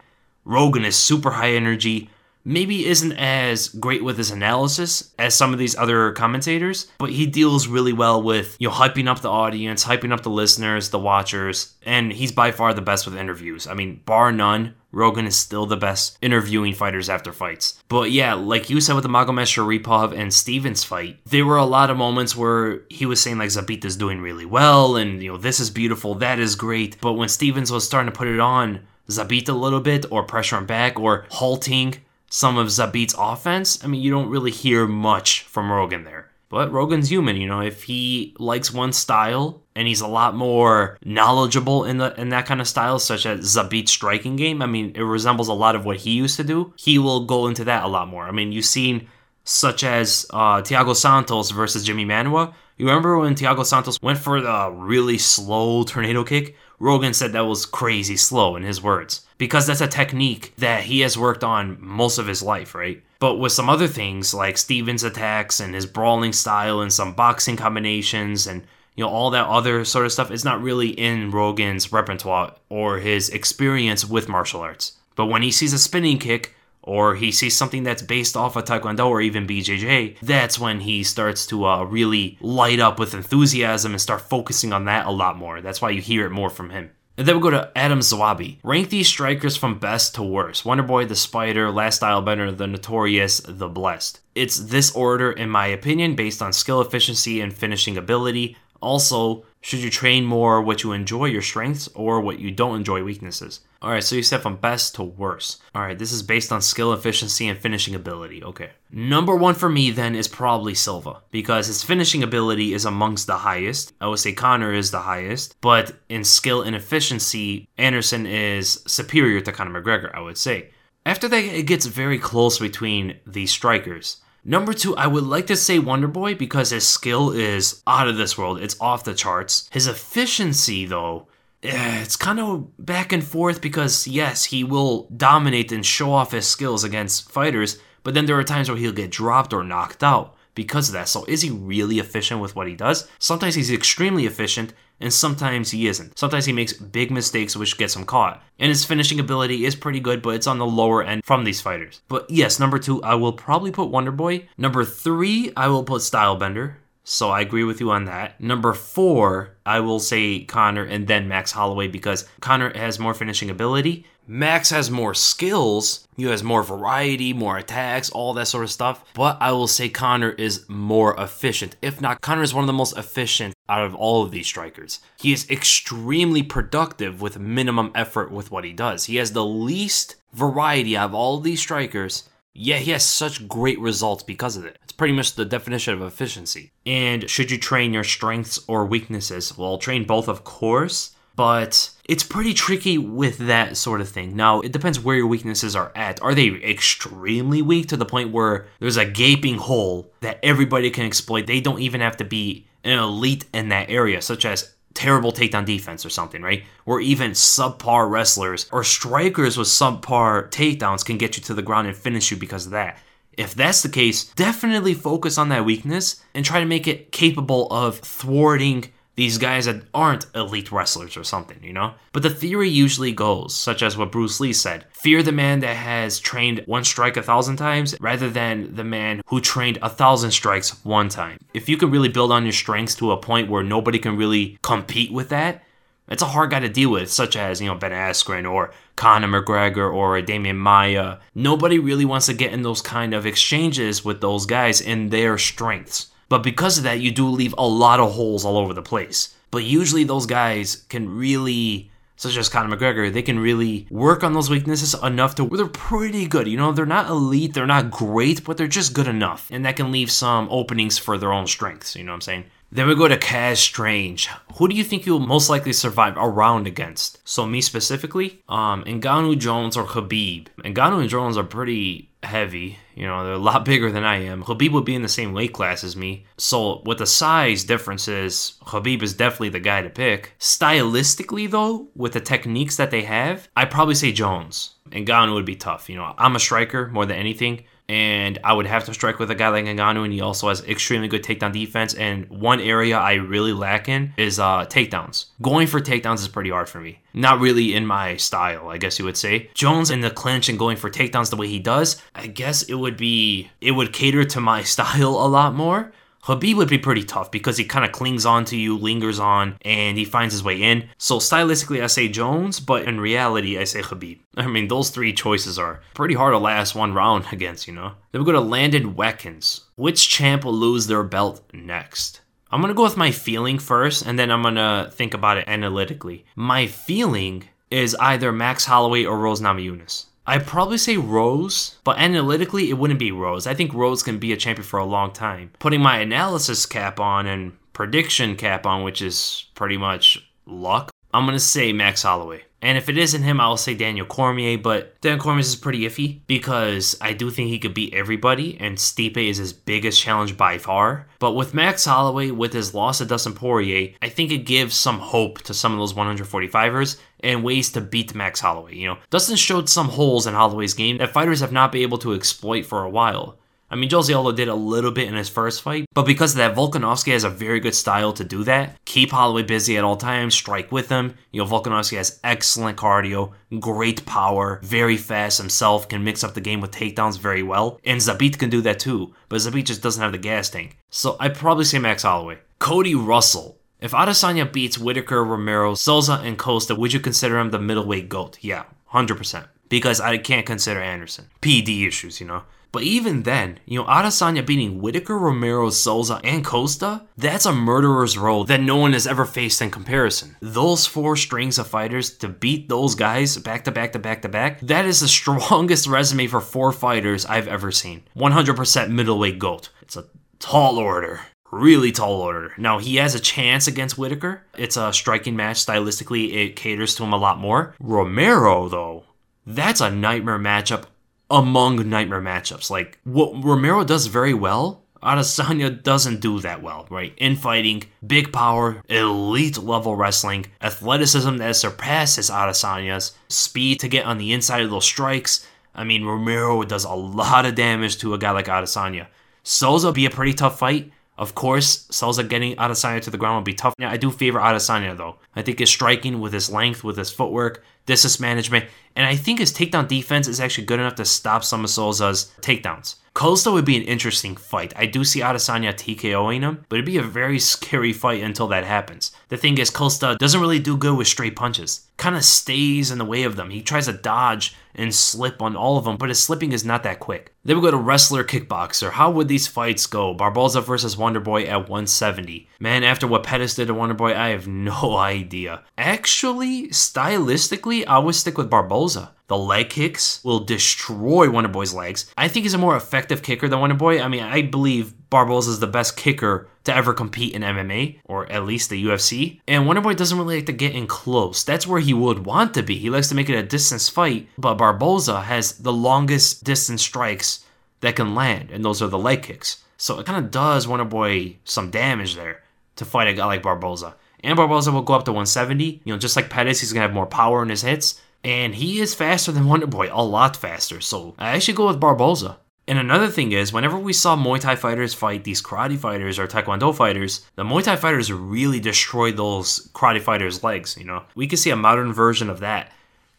Rogan is super high energy, maybe isn't as great with his analysis as some of these other commentators, but he deals really well with, you know, hyping up the audience, hyping up the listeners, the watchers, and he's by far the best with interviews. I mean, bar none, Rogan is still the best interviewing fighters after fights. But yeah, like you said with the Magomedsharipov and Stephens fight, there were a lot of moments where he was saying like Zabita's doing really well and you know this is beautiful, that is great. But when Stephens was starting to put it on Zabita a little bit or pressure him back or halting some of Zabit's offense, I mean you don't really hear much from Rogan there. But Rogan's human, you know, if he likes one style and he's a lot more knowledgeable in the in that kind of style, such as Zabit's striking game. I mean, it resembles a lot of what he used to do. He will go into that a lot more. I mean, you've seen such as uh, Thiago Santos versus Jimmy Manuwa. You remember when Thiago Santos went for the really slow tornado kick? Rogan said that was crazy slow in his words because that's a technique that he has worked on most of his life, right? But with some other things like Stephens attacks and his brawling style and some boxing combinations and you know all that other sort of stuff, it's not really in Rogan's repertoire or his experience with martial arts. But when he sees a spinning kick or he sees something that's based off of Taekwondo or even BJJ, that's when he starts to uh, really light up with enthusiasm and start focusing on that a lot more. That's why you hear it more from him. And then we go to Adam Zawabi. Rank these strikers from best to worst. Wonderboy, the Spider, Last Stylebender, the Notorious, the Blessed. It's this order, in my opinion, based on skill efficiency and finishing ability. Also, should you train more what you enjoy your strengths or what you don't enjoy weaknesses? Alright, so you said from best to worst. Alright, this is based on skill efficiency and finishing ability. Okay. Number one for me then is probably Silva because his finishing ability is amongst the highest. I would say Conor is the highest, but in skill and efficiency, Anderson is superior to Conor McGregor, I would say. After that, it gets very close between the strikers. Number two, I would like to say Wonder Boy because his skill is out of this world. It's off the charts. His efficiency, though, Eh, it's kind of back and forth because, yes, he will dominate and show off his skills against fighters, but then there are times where he'll get dropped or knocked out because of that. So is he really efficient with what he does? Sometimes he's extremely efficient, and sometimes he isn't. Sometimes he makes big mistakes which gets him caught. And his finishing ability is pretty good, but it's on the lower end from these fighters. But yes, number two, I will probably put Wonder Boy. Number three, I will put Stylebender. So I agree with you on that. Number four, I will say Conor and then Max Holloway because Conor has more finishing ability. Max has more skills. He has more variety, more attacks, all that sort of stuff. But I will say Conor is more efficient. If not, Conor is one of the most efficient out of all of these strikers. He is extremely productive with minimum effort with what he does. He has the least variety out of all of these strikers yeah, he has such great results because of it. It's pretty much the definition of efficiency. And should you train your strengths or weaknesses? Well, train both, of course, but it's pretty tricky with that sort of thing. Now, it depends where your weaknesses are at. Are they extremely weak to the point where there's a gaping hole that everybody can exploit? They don't even have to be an elite in that area, such as terrible takedown defense or something, right? Or even subpar wrestlers or strikers with subpar takedowns can get you to the ground and finish you because of that. If that's the case, definitely focus on that weakness and try to make it capable of thwarting these guys that aren't elite wrestlers or something, you know? But the theory usually goes, such as what Bruce Lee said fear the man that has trained one strike a thousand times rather than the man who trained a thousand strikes one time. If you can really build on your strengths to a point where nobody can really compete with that, it's a hard guy to deal with, such as, you know, Ben Askren or Conor McGregor or Demian Maia. Nobody really wants to get in those kind of exchanges with those guys in their strengths. But because of that, you do leave a lot of holes all over the place. But usually those guys can really such as Conor McGregor, they can really work on those weaknesses enough to where they're pretty good. You know, they're not elite, they're not great, but they're just good enough. And that can leave some openings for their own strengths. You know what I'm saying? Then we go to Kaz Strange. Who do you think you'll most likely survive a round against? So me specifically, um, Ngannou Jones or Khabib. Ngannou and Jones are pretty heavy. You know, they're a lot bigger than I am. Khabib would be in the same weight class as me. So with the size differences, Khabib is definitely the guy to pick. Stylistically though, with the techniques that they have, I'd probably say Jones. Ngannou would be tough. You know, I'm a striker more than anything and I would have to strike with a guy like Ngannou, and he also has extremely good takedown defense. And one area I really lack in is uh, takedowns. Going for takedowns is pretty hard for me. Not really in my style, I guess you would say. Jones in the clinch and going for takedowns the way he does, I guess it would be it would cater to my style a lot more. Khabib would be pretty tough because he kind of clings on to you, lingers on, and he finds his way in. So stylistically, I say Jones, but in reality, I say Khabib. I mean, those three choices are pretty hard to last one round against, you know? Then we go to Landon Watkins. Which champ will lose their belt next? I'm gonna go with my feeling first, and then I'm gonna think about it analytically. My feeling is either Max Holloway or Rose Namajunas. I'd probably say Rose, but analytically, it wouldn't be Rose. I think Rose can be a champion for a long time. Putting my analysis cap on and prediction cap on, which is pretty much luck, I'm to say Max Holloway. And if it isn't him, I'll say Daniel Cormier, but Daniel Cormier is pretty iffy because I do think he could beat everybody, and Stipe is his biggest challenge by far. But with Max Holloway, with his loss to Dustin Poirier, I think it gives some hope to some of those 145ers and ways to beat Max Holloway. You know, Dustin showed some holes in Holloway's game that fighters have not been able to exploit for a while. I mean, Jose did a little bit in his first fight, but because of that, Volkanovski has a very good style to do that. Keep Holloway busy at all times, strike with him. You know, Volkanovski has excellent cardio, great power, very fast himself, can mix up the game with takedowns very well. And Zabit can do that too, but Zabit just doesn't have the gas tank. So I'd probably say Max Holloway. Cody Russell. If Adesanya beats Whittaker, Romero, Souza, and Costa, would you consider him the middleweight GOAT? Yeah, 100%. Because I can't consider Anderson. PD issues, you know. But even then, you know, Adesanya beating Whittaker, Romero, Souza, and Costa, that's a murderer's row that no one has ever faced in comparison. Those four strings of fighters to beat those guys back to back to back to back, that is the strongest resume for four fighters I've ever seen. 100% middleweight GOAT. It's a tall order really tall order. Now he has a chance against Whittaker. It's a striking match. Stylistically, it caters to him a lot more. Romero, though, that's a nightmare matchup among nightmare matchups. Like what Romero does very well, Adesanya doesn't do that well, right? Infighting, big power, elite level wrestling, athleticism that surpasses Adesanya's, speed to get on the inside of those strikes. I mean, Romero does a lot of damage to a guy like Adesanya. Souza be a pretty tough fight. Of course, Souza getting Adesanya to the ground will be tough. Now, I do favor Adesanya though. I think his striking with his length, with his footwork, distance management, and I think his takedown defense is actually good enough to stop some of Souza's takedowns. Costa would be an interesting fight. I do see Adesanya TKOing him, but it'd be a very scary fight until that happens. The thing is, Costa doesn't really do good with straight punches. Kind of stays in the way of them. He tries to dodge and slip on all of them, but his slipping is not that quick. Then we go to wrestler kickboxer. How would these fights go? Barboza versus Wonderboy at 170. Man, after what Pettis did to Wonderboy, I have no idea. Actually, stylistically, I would stick with Barboza. The leg kicks will destroy Wonderboy's legs. I think he's a more effective kicker than Wonderboy. I mean, I believe Barboza is the best kicker to ever compete in MMA, or at least the UFC. And Wonderboy doesn't really like to get in close. That's where he would want to be. He likes to make it a distance fight, but Barboza has the longest distance strikes that can land, and those are the leg kicks. So it kind of does Wonderboy some damage there to fight a guy like Barboza. And Barboza will go up to 170. You know, just like Pettis, he's gonna have more power in his hits. And he is faster than Wonderboy, a lot faster. So I actually go with Barboza. And another thing is, whenever we saw Muay Thai fighters fight these karate fighters or Taekwondo fighters, the Muay Thai fighters really destroyed those karate fighters' legs, you know? We could see a modern version of that.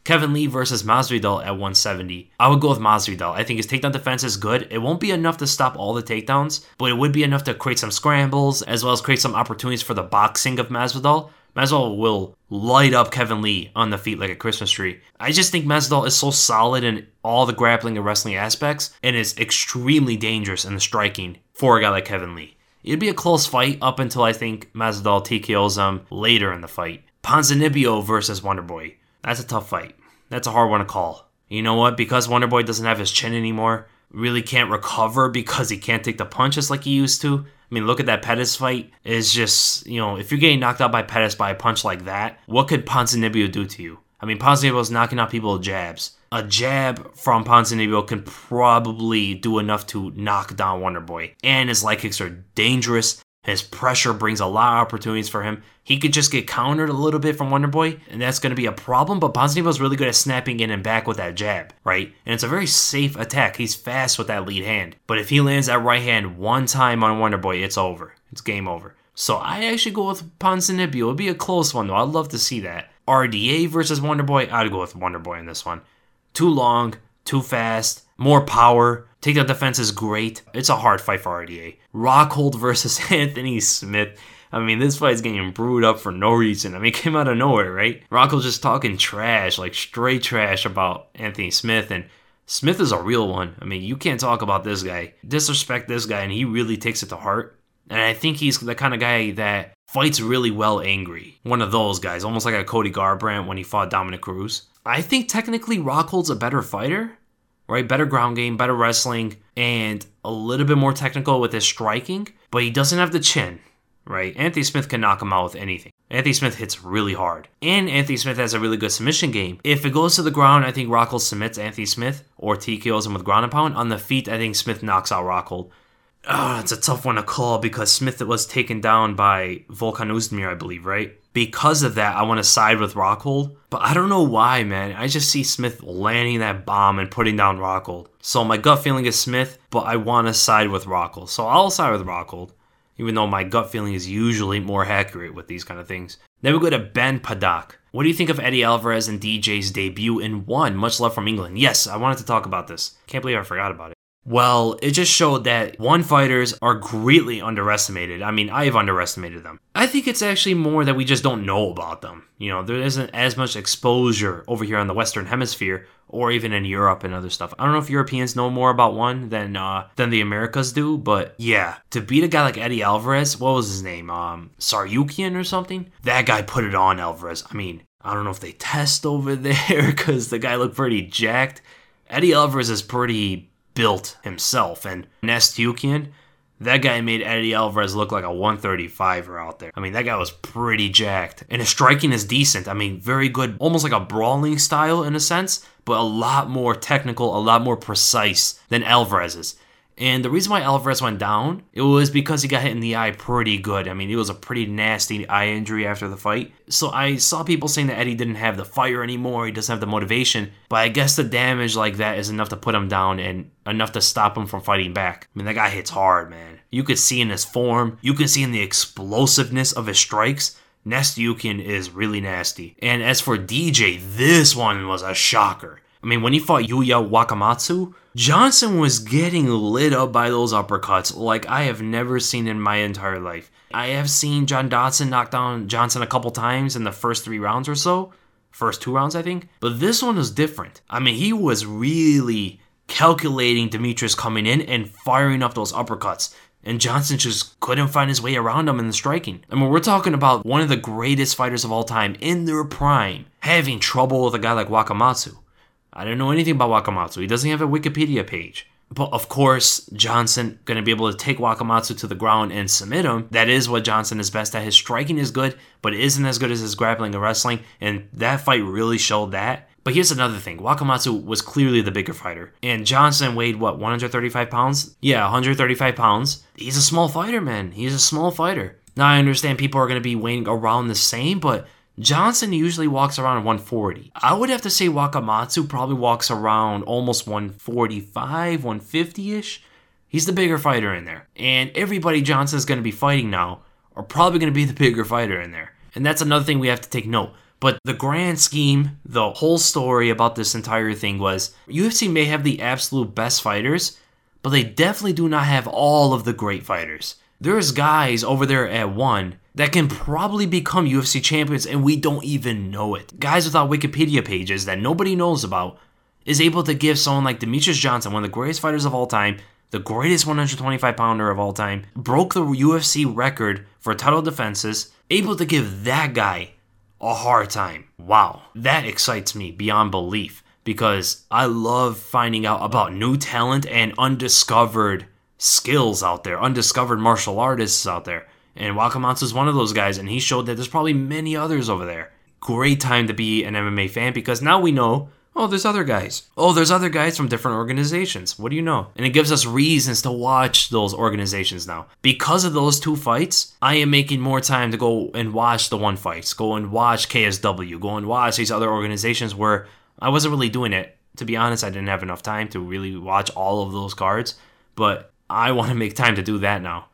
Kevin Lee versus Masvidal at 170. I would go with Masvidal. I think his takedown defense is good. It won't be enough to stop all the takedowns, but it would be enough to create some scrambles as well as create some opportunities for the boxing of Masvidal. Masvidal will light up Kevin Lee on the feet like a Christmas tree. I just think Masvidal is so solid in all the grappling and wrestling aspects and is extremely dangerous in the striking for a guy like Kevin Lee. It'd be a close fight up until I think Masvidal TKOs him later in the fight. Ponzinibbio versus Wonderboy. That's a tough fight. That's a hard one to call. You know what? Because Wonderboy doesn't have his chin anymore, really can't recover because he can't take the punches like he used to. I mean, look at that Pettis fight. It's just, you know, if you're getting knocked out by Pettis by a punch like that, what could Ponzinibbio do to you? I mean, Ponzinibbio is knocking out people with jabs. A jab from Ponzinibbio can probably do enough to knock down Wonderboy. And his leg kicks are dangerous. His pressure brings a lot of opportunities for him. He could just get countered a little bit from Wonder Boy, and that's going to be a problem. But Ponzinibbio is really good at snapping in and back with that jab, right? And it's a very safe attack. He's fast with that lead hand. But if he lands that right hand one time on Wonder Boy, it's over. It's game over. So I actually go with Ponzinibbio. It'll be a close one though. I'd love to see that. RDA versus Wonder Boy. I'd go with Wonder Boy in this one. Too long, too fast, more power. Takedown defense is great. It's a hard fight for RDA. Rockhold versus Anthony Smith. I mean, this fight's getting brewed up for no reason. I mean, it came out of nowhere, right? Rockhold just talking trash, like straight trash about Anthony Smith, and Smith is a real one. I mean, you can't talk about this guy, disrespect this guy, and he really takes it to heart. And I think he's the kind of guy that fights really well angry. One of those guys, almost like a Cody Garbrandt when he fought Dominick Cruz. I think technically Rockhold's a better fighter, right? Better ground game, better wrestling, and a little bit more technical with his striking, but he doesn't have the chin, right? Anthony Smith can knock him out with anything. Anthony Smith hits really hard. And Anthony Smith has a really good submission game. If it goes to the ground, I think Rockhold submits Anthony Smith or TKOs him with ground and pound. On the feet, I think Smith knocks out Rockhold. Oh, it's a tough one to call because Smith was taken down by Volkan Oezdemir, I believe, right? Because of that, I want to side with Rockhold, but I don't know why, man. I just see Smith landing that bomb and putting down Rockhold. So my gut feeling is Smith, but I want to side with Rockhold. So I'll side with Rockhold, even though my gut feeling is usually more accurate with these kind of things. Then we go to Ben Padak. What do you think of Eddie Alvarez and DJ's debut in one? Much love from England. Yes, I wanted to talk about this. Can't believe I forgot about it. Well, it just showed that one fighters are greatly underestimated. I mean, I've underestimated them. I think it's actually more that we just don't know about them. You know, there isn't as much exposure over here on the Western Hemisphere or even in Europe and other stuff. I don't know if Europeans know more about one than uh, than the Americas do, but yeah, to beat a guy like Eddie Alvarez, what was his name? Um, Tsarukyan or something? That guy put it on Alvarez. I mean, I don't know if they test over there because the guy looked pretty jacked. Eddie Alvarez is pretty built himself. And Nastyukyan, that guy made Eddie Alvarez look like a 135er out there. I mean, that guy was pretty jacked. And his striking is decent. I mean, very good, almost like a brawling style in a sense, but a lot more technical, a lot more precise than Alvarez's. And the reason why Alvarez went down, it was because he got hit in the eye pretty good. I mean, it was a pretty nasty eye injury after the fight. So I saw people saying that Eddie didn't have the fire anymore, he doesn't have the motivation. But I guess the damage like that is enough to put him down and enough to stop him from fighting back. I mean, that guy hits hard, man. You could see in his form, you can see in the explosiveness of his strikes. Nastyukyan is really nasty. And as for DJ, this one was a shocker. I mean, when he fought Yuya Wakamatsu, Johnson was getting lit up by those uppercuts like I have never seen in my entire life. I have seen John Dodson knock down Johnson a couple times in the first three rounds or so. First two rounds, I think. But this one was different. I mean, he was really calculating Demetrious coming in and firing up those uppercuts. And Johnson just couldn't find his way around him in the striking. I mean, we're talking about one of the greatest fighters of all time in their prime having trouble with a guy like Wakamatsu. I don't know anything about Wakamatsu. He doesn't have a Wikipedia page. But of course, Johnson going to be able to take Wakamatsu to the ground and submit him. That is what Johnson is best at. His striking is good, but it isn't as good as his grappling and wrestling. And that fight really showed that. But here's another thing Wakamatsu was clearly the bigger fighter. And Johnson weighed, what, 135 pounds? Yeah, 135 pounds. He's a small fighter, man. He's a small fighter. Now, I understand people are going to be weighing around the same, but Johnson usually walks around 140. I would have to say Wakamatsu probably walks around almost 145, 150 ish. He's the bigger fighter in there. And everybody Johnson's going to be fighting now are probably going to be the bigger fighter in there. And that's another thing we have to take note. But the grand scheme, the whole story about this entire thing was UFC may have the absolute best fighters, but they definitely do not have all of the great fighters. There's guys over there at one that can probably become UFC champions and we don't even know it. Guys without Wikipedia pages that nobody knows about is able to give someone like Demetrious Johnson, one of the greatest fighters of all time, the greatest 125 pounder of all time, broke the UFC record for title defenses, able to give that guy a hard time. Wow, that excites me beyond belief because I love finding out about new talent and undiscovered skills out there, undiscovered martial artists out there. And Wakamatsu is one of those guys, and he showed that there's probably many others over there. Great time to be an MMA fan because now we know Oh, there's other guys. Oh, there's other guys from different organizations. What do you know? And it gives us reasons to watch those organizations now. Because of those two fights, I am making more time to go and watch the one fights, go and watch KSW, go and watch these other organizations where I wasn't really doing it. To be honest, I didn't have enough time to really watch all of those cards, but I want to make time to do that now.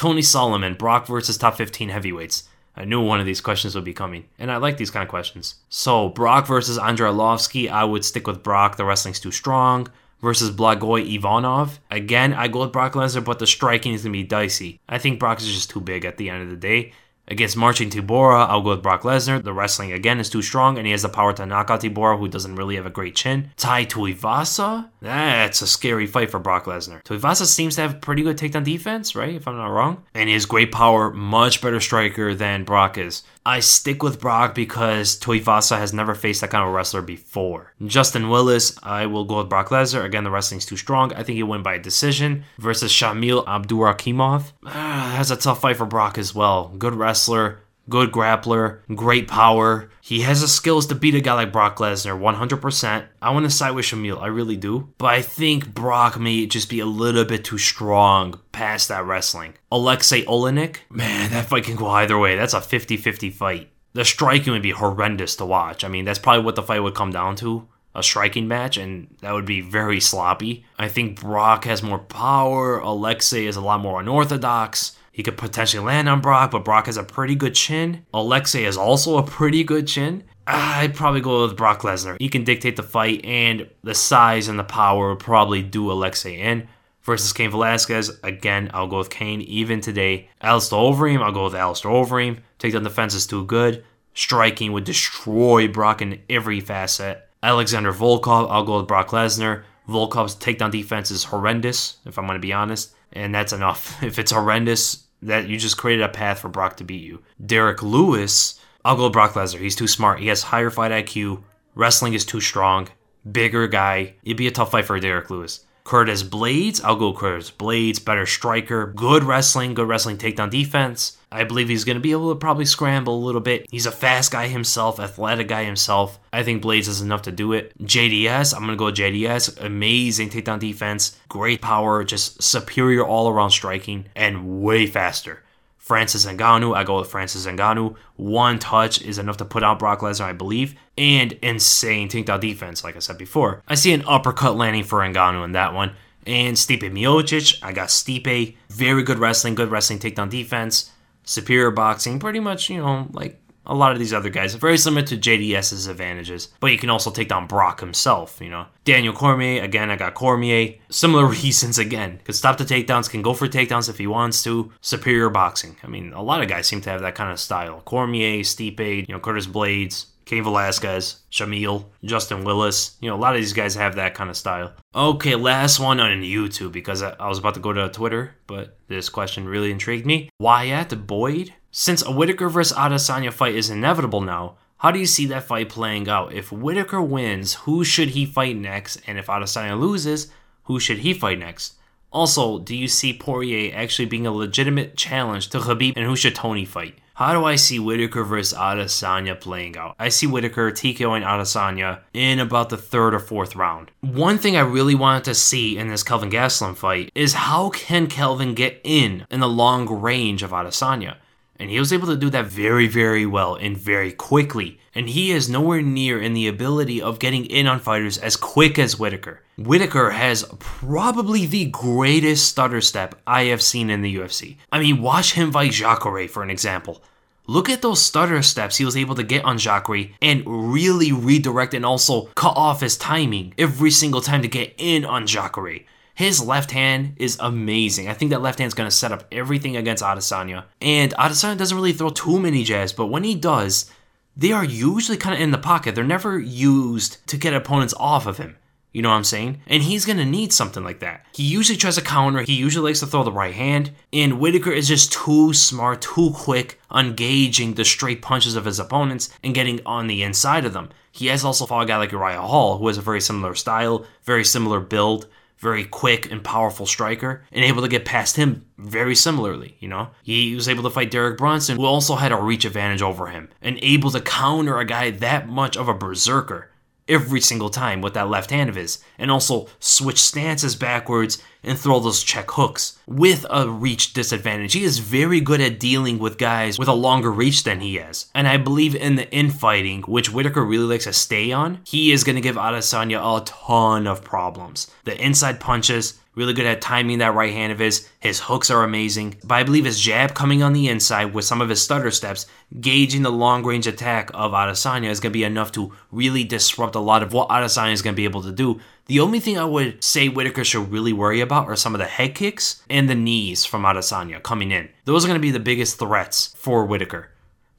Tony Solomon, Brock versus top 15 heavyweights. I knew one of these questions would be coming, and I like these kind of questions. So, Brock versus Andrei Arlovski, I would stick with Brock. The wrestling's too strong. Versus Blagoy Ivanov. Again, I go with Brock Lesnar, but the striking is going to be dicey. I think Brock is just too big at the end of the day. Against Marcin Tybura, I'll go with Brock Lesnar. The wrestling again is too strong, and he has the power to knock out Tybura, who doesn't really have a great chin. Tai Tuivasa, that's a scary fight for Brock Lesnar. Tuivasa seems to have pretty good takedown defense, right? If I'm not wrong, and he has great power, much better striker than Brock is. I stick with Brock because Tuivasa has never faced that kind of wrestler before. Justin Willis, I will go with Brock Lesnar. Again, the wrestling's too strong. I think he win by decision versus Shamil Abdurakhimov. Ah, that's a tough fight for Brock as well. Good wrestler, good grappler, great power. He has the skills to beat a guy like Brock Lesnar 100%. I want to side with Shamil, I really do. But I think Brock may just be a little bit too strong past that wrestling. Alexei Oleinik, man, that fight can go either way. That's a 50 50 fight. The striking would be horrendous to watch. I mean, that's probably what the fight would come down to a striking match, and that would be very sloppy. I think Brock has more power. Alexei is a lot more unorthodox. He could potentially land on Brock, but Brock has a pretty good chin. Alexei has also a pretty good chin. Ah, I'd probably go with Brock Lesnar. He can dictate the fight, and the size and the power would probably do Alexei in. Versus Cain Velasquez, again, I'll go with Cain even today. Alistair Overeem, I'll go with Alistair Overeem. Takedown defense is too good. Striking would destroy Brock in every facet. Alexander Volkov, I'll go with Brock Lesnar. Volkov's takedown defense is horrendous, if I'm going to be honest, and that's enough. If it's horrendous, that you just created a path for Brock to beat you. Derrick Lewis, I'll go Brock Lesnar. He's too smart. He has higher fight IQ. Wrestling is too strong. Bigger guy. It'd be a tough fight for Derrick Lewis. Curtis Blaydes. I'll go Curtis Blaydes, better striker, good wrestling, good wrestling takedown defense. I believe he's going to be able to probably scramble a little bit. He's a fast guy himself, athletic guy himself. I think Blaydes is enough to do it. JDS, I'm going to go JDS. Amazing takedown defense, great power, just superior all around striking, and way faster. Francis Ngannou, I go with Francis Ngannou. One touch is enough to put out Brock Lesnar, I believe, and insane takedown defense, like I said before. I see an uppercut landing for Ngannou in that one. And Stipe Miocic, I got Stipe. Very good wrestling, good wrestling takedown defense superior boxing, pretty much, you know, like a lot of these other guys. Are very similar to JDS's advantages, but you can also take down Brock himself, you know. Daniel Cormier, again, I got Cormier. Similar reasons again. Could stop the takedowns, can go for takedowns if he wants to. Superior boxing. I mean, a lot of guys seem to have that kind of style. Cormier, Stipe, you know, Curtis Blaydes, Cain Velasquez, Shamil, Justin Willis. You know, a lot of these guys have that kind of style. Okay, last one on YouTube because I, was about to go to Twitter, but this question really intrigued me. Wyatt Boyd? Since a Whittaker versus Adesanya fight is inevitable now, how do you see that fight playing out? If Whittaker wins, who should he fight next? And if Adesanya loses, who should he fight next? Also, do you see Poirier actually being a legitimate challenge to Khabib and who should Tony fight? How do I see Whittaker versus Adesanya playing out? I see Whittaker TKOing Adesanya in about the third or fourth round. One thing I really wanted to see in this Kelvin Gastelum fight is how can Kelvin get in in the long range of Adesanya? And he was able to do that very, very well and very quickly. And he is nowhere near in the ability of getting in on fighters as quick as Whittaker. Whittaker has probably the greatest stutter step I have seen in the UFC. I mean, watch him fight Jacare for an example. Look at those stutter steps he was able to get on Jacare and really redirect and also cut off his timing every single time to get in on Jacare. His left hand is amazing. I think that left hand's going to set up everything against Adesanya. And Adesanya doesn't really throw too many jabs, but when he does, they are usually kind of in the pocket. They're never used to get opponents off of him. You know what I'm saying? And he's gonna need something like that. He usually tries to counter, he usually likes to throw the right hand, and Whittaker is just too smart, too quick on gauging the straight punches of his opponents and getting on the inside of them. He has also fought a guy like Uriah Hall, who has a very similar style, very similar build, very quick and powerful striker, and able to get past him very similarly, you know? He was able to fight Derek Brunson, who also had a reach advantage over him, and able to counter a guy that much of a berserker every single time with that left hand of his, and also switch stances backwards and throw those check hooks with a reach disadvantage. He is very good at dealing with guys with a longer reach than he is. And I believe in the infighting, which Whittaker really likes to stay on, he is going to give Adesanya a ton of problems. The inside punches, Really good at timing that right hand of his. His hooks are amazing. But I believe his jab coming on the inside with some of his stutter steps, gauging the long range attack of Adesanya is going to be enough to really disrupt a lot of what Adesanya is going to be able to do. The only thing I would say Whittaker should really worry about are some of the head kicks and the knees from Adesanya coming in. Those are going to be the biggest threats for Whittaker.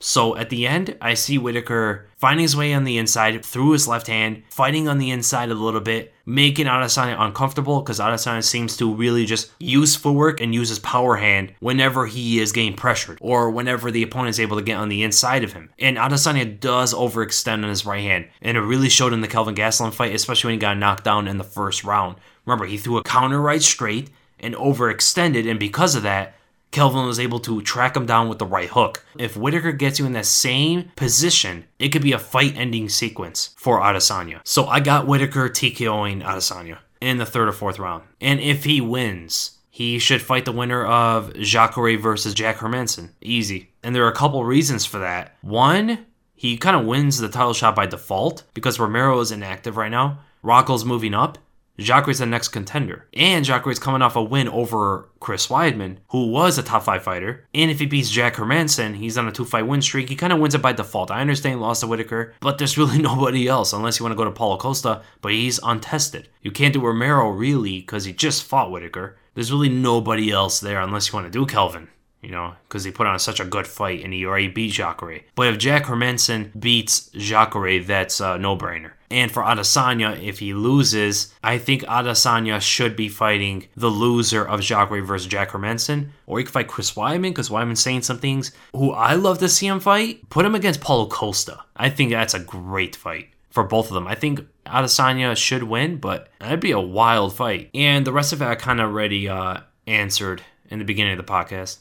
So at the end, I see Whittaker finding his way on the inside through his left hand, fighting on the inside a little bit, making Adesanya uncomfortable because Adesanya seems to really just use footwork and use his power hand whenever he is getting pressured or whenever the opponent is able to get on the inside of him. And Adesanya does overextend on his right hand, and it really showed in the Kelvin Gastelum fight, especially when he got knocked down in the first round. Remember, he threw a counter right straight and overextended, and because of that, Kelvin was able to track him down with the right hook. If Whittaker gets you in that same position, it could be a fight ending sequence for Adesanya. So I got Whittaker TKOing Adesanya in the third or fourth round. And if he wins, he should fight the winner of Jacare versus Jack Hermansson. Easy. And there are a couple reasons for that. One, he kind of wins the title shot by default because Romero is inactive right now. Rockhold's moving up. Jacare's the next contender. And Jacare's coming off a win over Chris Weidman, who was a top five fighter. And if he beats Jack Hermansson, he's on a two fight win streak. He kind of wins it by default. I understand he lost to Whittaker, but there's really nobody else unless you want to go to Paulo Costa, but he's untested. You can't do Romero really because he just fought Whittaker. There's really nobody else there unless you want to do Kelvin you know, because he put on such a good fight and he already beat Jacare. But if Jack Hermansson beats Jacare, that's a no brainer. And for Adesanya, if he loses, I think Adesanya should be fighting the loser of Jacare versus Jack Hermansson. Or he could fight Chris Weidman, because Weidman's saying some things. Who I love to see him fight, put him against Paulo Costa. I think that's a great fight for both of them. I think Adesanya should win, but that'd be a wild fight. And the rest of it I kind of already uh, answered in the beginning of the podcast.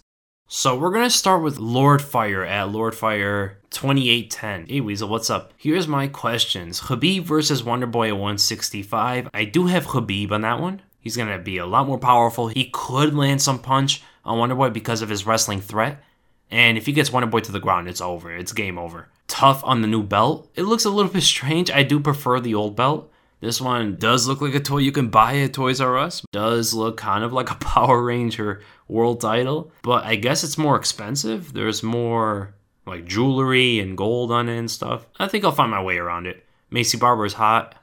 So we're gonna start with Lord Fire at Lord Fire 2810. Hey Weasel, what's up? Here's my questions. Khabib versus Wonderboy at 165. I do have Khabib on that one. He's gonna be a lot more powerful. He could land some punch on Wonderboy because of his wrestling threat. And if he gets Wonderboy to the ground, it's over. It's game over. Tough on the new belt. It looks a little bit strange. I do prefer the old belt. This one does look like a toy you can buy at Toys R Us. Does look kind of like a Power Ranger world title, but I guess it's more expensive. There's more like jewelry and gold on it and stuff. I think I'll find my way around it. Maycee Barber is hot.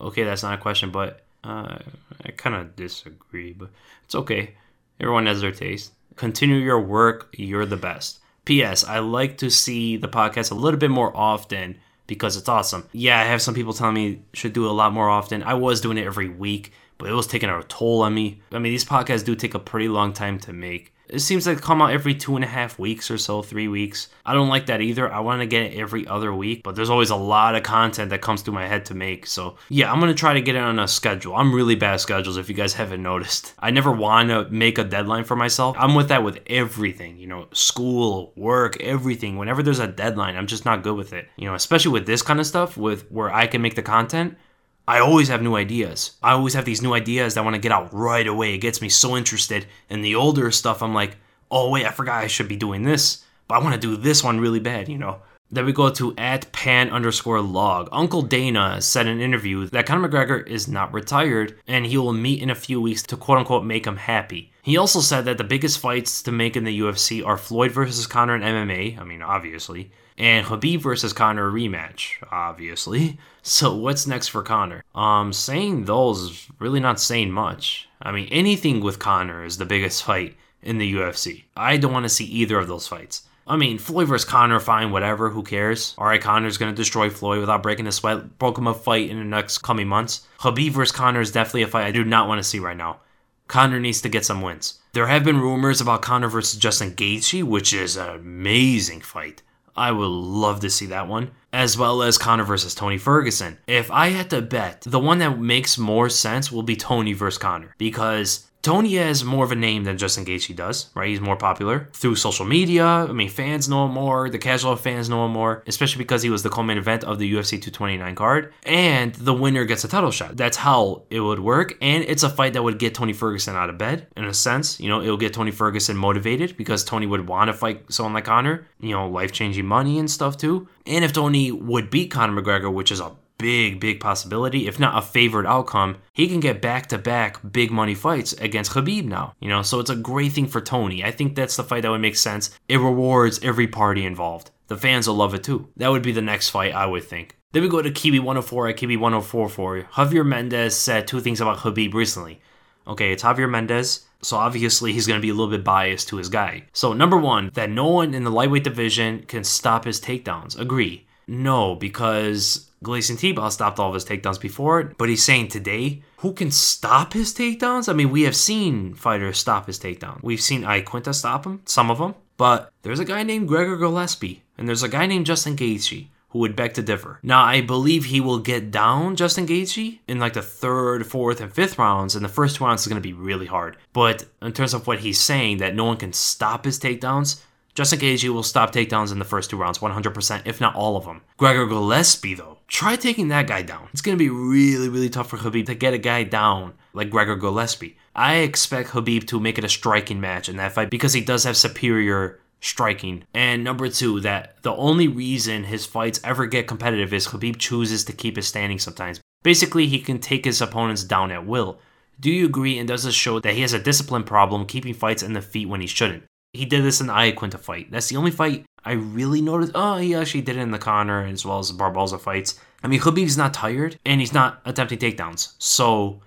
Okay, that's not a question, but uh, I kind of disagree, but it's okay. Everyone has their taste. Continue your work. You're the best. P.S. I like to see the podcast a little bit more often because it's awesome. Yeah, I have some people telling me should do it a lot more often. I was doing it every week, but it was taking a toll on me. I mean, these podcasts do take a pretty long time to make. It seems like come out every two and a half weeks or so, three weeks. I don't like that either. I want to get it every other week, but there's always a lot of content that comes through my head to make. So yeah, I'm gonna try to get it on a schedule. I'm really bad at schedules if you guys haven't noticed. I never want to make a deadline for myself. I'm with that with everything, you know, school, work, everything. Whenever there's a deadline, I'm just not good with it. You know, especially with this kind of stuff, with where I can make the content. I always have new ideas. I always have these new ideas that I want to get out right away. It gets me so interested. And the older stuff, I'm like, oh, wait, I forgot I should be doing this, but I want to do this one really bad, you know? Then we go to at pan underscore log. Uncle Dana said in an interview that Conor McGregor is not retired and he will meet in a few weeks to quote unquote make him happy. He also said that the biggest fights to make in the UFC are Floyd versus Conor in MMA, I mean, obviously, and Khabib versus Conor rematch, obviously. So what's next for Conor? Um, saying those is really not saying much. I mean, anything with Conor is the biggest fight in the UFC. I don't want to see either of those fights. I mean, Floyd versus Conor, fine, whatever, who cares? Alright, Conor's gonna destroy Floyd without breaking a sweat. Broke him a fight in the next coming months. Khabib versus Conor is definitely a fight I do not want to see right now. Conor needs to get some wins. There have been rumors about Conor versus Justin Gaethje, which is an amazing fight. I would love to see that one, as well as Conor versus Tony Ferguson. If I had to bet, the one that makes more sense will be Tony versus Conor because Tony has more of a name than Justin Gaethje does, right? He's more popular through social media. I mean, fans know him more. The casual fans know him more, especially because he was the co-main event of the UFC 229 card. And the winner gets a title shot. That's how it would work. And it's a fight that would get Tony Ferguson out of bed, in a sense. You know, it'll get Tony Ferguson motivated because Tony would want to fight someone like Conor. You know, life-changing money and stuff too. And if Tony would beat Conor McGregor, which is a big, big possibility, if not a favored outcome, he can get back to back big money fights against Khabib now. You know, so it's a great thing for Tony. I think that's the fight that would make sense. It rewards every party involved. The fans will love it too. That would be the next fight, I would think. Then we go to Kiwi 104 at Kiwi 104 Javier Mendez said two things about Khabib recently. Okay, it's Javier Mendez, so obviously he's going to be a little bit biased to his guy. So, number one, that no one in the lightweight division can stop his takedowns. Agree. No, because Gleison Tibau stopped all of his takedowns before, it, but he's saying today, who can stop his takedowns? I mean, we have seen fighters stop his takedown. We've seen Iaquinta stop him, some of them, but there's a guy named Gregor Gillespie, and there's a guy named Justin Gaethje who would beg to differ. Now, I believe he will get down Justin Gaethje in like the third, fourth, and fifth rounds, and the first two rounds is going to be really hard. But in terms of what he's saying, that no one can stop his takedowns, Justin Gaethje will stop takedowns in the first two rounds, 100%, if not all of them. Gregor Gillespie, though, try taking that guy down. It's going to be really, really tough for Khabib to get a guy down like Gregor Gillespie. I expect Khabib to make it a striking match in that fight because he does have superior striking. And number two, that the only reason his fights ever get competitive is Khabib chooses to keep his standing sometimes. Basically, he can take his opponents down at will. Do you agree and does this show that he has a discipline problem keeping fights in the feet when he shouldn't? He did this in the Iaquinta fight. That's the only fight I really noticed. Oh, he actually did it in the Conor as well as the Barboza fights. I mean, Khabib's not tired and he's not attempting takedowns. So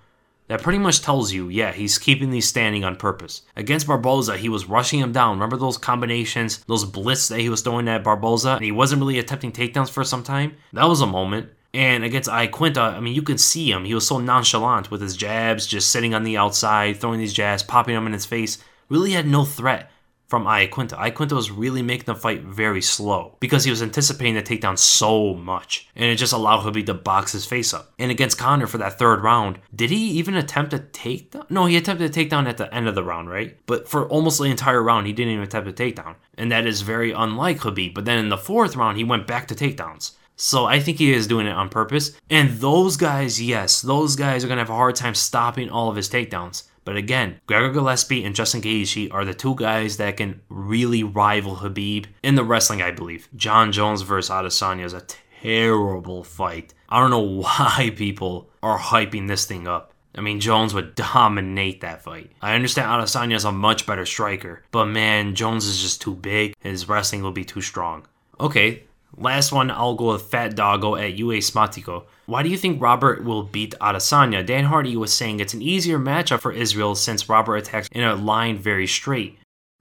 that pretty much tells you, yeah, he's keeping these standing on purpose. Against Barboza, he was rushing him down. Remember those combinations, those blitz that he was throwing at Barboza, and he wasn't really attempting takedowns for some time? That was a moment. And against Iaquinta, I mean, you can see him. He was so nonchalant with his jabs, just sitting on the outside, throwing these jabs, popping them in his face. Really had no threat from Iaquinta. Iaquinta was really making the fight very slow because he was anticipating the takedown so much, and it just allowed Khabib to box his face up. And against Conor for that third round, did he even attempt a takedown? No, he attempted a takedown at the end of the round, right? But for almost the entire round, he didn't even attempt a takedown, and that is very unlike Khabib. But then in the fourth round, he went back to takedowns. So I think he is doing it on purpose. And those guys, yes, those guys are going to have a hard time stopping all of his takedowns. But again, Gregor Gillespie and Justin Gaethje are the two guys that can really rival Khabib in the wrestling, I believe. Jon Jones versus Adesanya is a terrible fight. I don't know why people are hyping this thing up. I mean, Jones would dominate that fight. I understand Adesanya is a much better striker, but man, Jones is just too big. His wrestling will be too strong. Okay, last one, I'll go with Fat Doggo at UA Smatico. Why do you think Robert will beat Adesanya? Dan Hardy was saying it's an easier matchup for Israel since Robert attacks in a line very straight.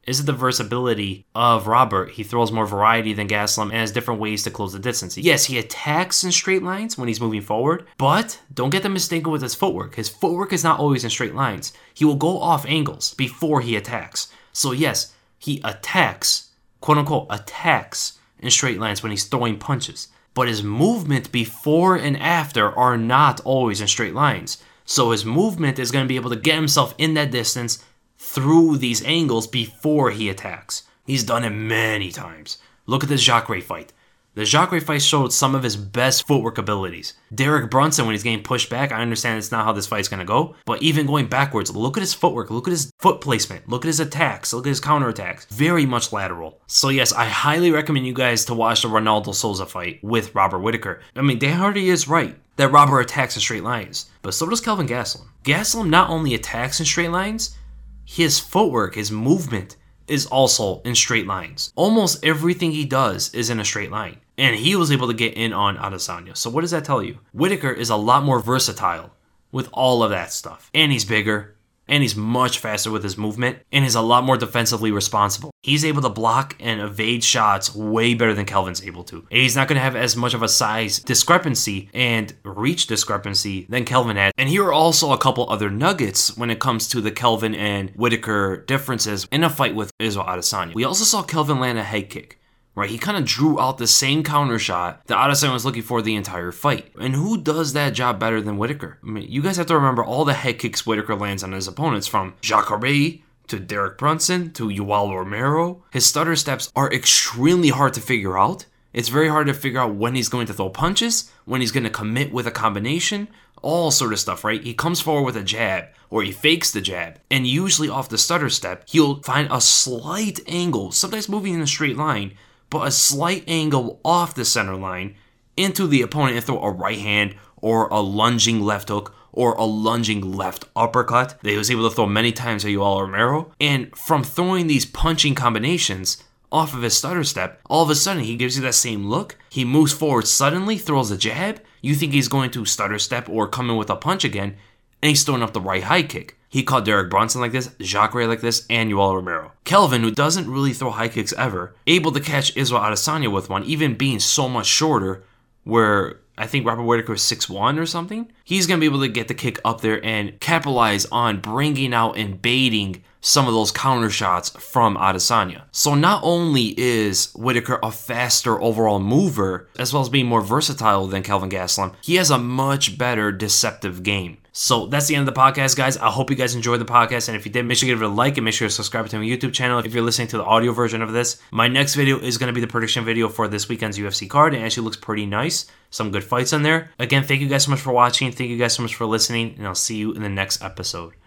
Is it the versatility of Robert? He throws more variety than Gastelum and has different ways to close the distance. Yes, he attacks in straight lines when he's moving forward, but don't get them mistaken with his footwork. His footwork is not always in straight lines. He will go off angles before he attacks. So, yes, he attacks, quote unquote, attacks in straight lines when he's throwing punches. But his movement before and after are not always in straight lines. So his movement is going to be able to get himself in that distance through these angles before he attacks. He's done it many times. Look at this Jacare fight. The Jacare fight showed some of his best footwork abilities. Derek Brunson, when he's getting pushed back, I understand it's not how this fight's gonna go, but even going backwards, look at his footwork, look at his foot placement, look at his attacks, look at his counterattacks. Very much lateral. So, yes, I highly recommend you guys to watch the Ronaldo Souza fight with Robert Whittaker. I mean, Dan Hardy is right that Robert attacks in straight lines, but so does Kelvin Gastelum. Gastelum not only attacks in straight lines, his footwork, his movement is also in straight lines. Almost everything he does is in a straight line. And he was able to get in on Adesanya. So what does that tell you? Whittaker is a lot more versatile with all of that stuff. And he's bigger, and he's much faster with his movement and is a lot more defensively responsible. He's able to block and evade shots way better than Kelvin's able to. And he's not going to have as much of a size discrepancy and reach discrepancy than Kelvin had. And here are also a couple other nuggets when it comes to the Kelvin and Whittaker differences in a fight with Israel Adesanya. We also saw Kelvin land a head kick right? He kind of drew out the same counter shot that Adesanya was looking for the entire fight. And who does that job better than Whittaker? I mean, you guys have to remember all the head kicks Whittaker lands on his opponents from Jacare to Derek Brunson to Yoel Romero. His stutter steps are extremely hard to figure out. It's very hard to figure out when he's going to throw punches, when he's going to commit with a combination, all sort of stuff, right? He comes forward with a jab or he fakes the jab, and usually off the stutter step, he'll find a slight angle, sometimes moving in a straight line, but a slight angle off the center line into the opponent and throw a right hand or a lunging left hook or a lunging left uppercut that he was able to throw many times at Yoel Romero. And from throwing these punching combinations off of his stutter step, all of a sudden he gives you that same look. He moves forward suddenly, throws a jab. You think he's going to stutter step or come in with a punch again, and he's throwing up the right high kick. He caught Derek Brunson like this, Jacare like this, and Yoel Romero. Kelvin, who doesn't really throw high kicks ever, able to catch Israel Adesanya with one, even being so much shorter, where I think Robert Whittaker is 6'1 or something. He's going to be able to get the kick up there and capitalize on bringing out and baiting some of those counter shots from Adesanya. So not only is Whittaker a faster overall mover, as well as being more versatile than Kelvin Gastelum, he has a much better deceptive game. So that's the end of the podcast, guys. I hope you guys enjoyed the podcast. And if you did, make sure to give it a like and make sure to subscribe to my YouTube channel if you're listening to the audio version of this. My next video is going to be the prediction video for this weekend's UFC card. It actually looks pretty nice. Some good fights on there. Again, thank you guys so much for watching. Thank you guys so much for listening. And I'll see you in the next episode.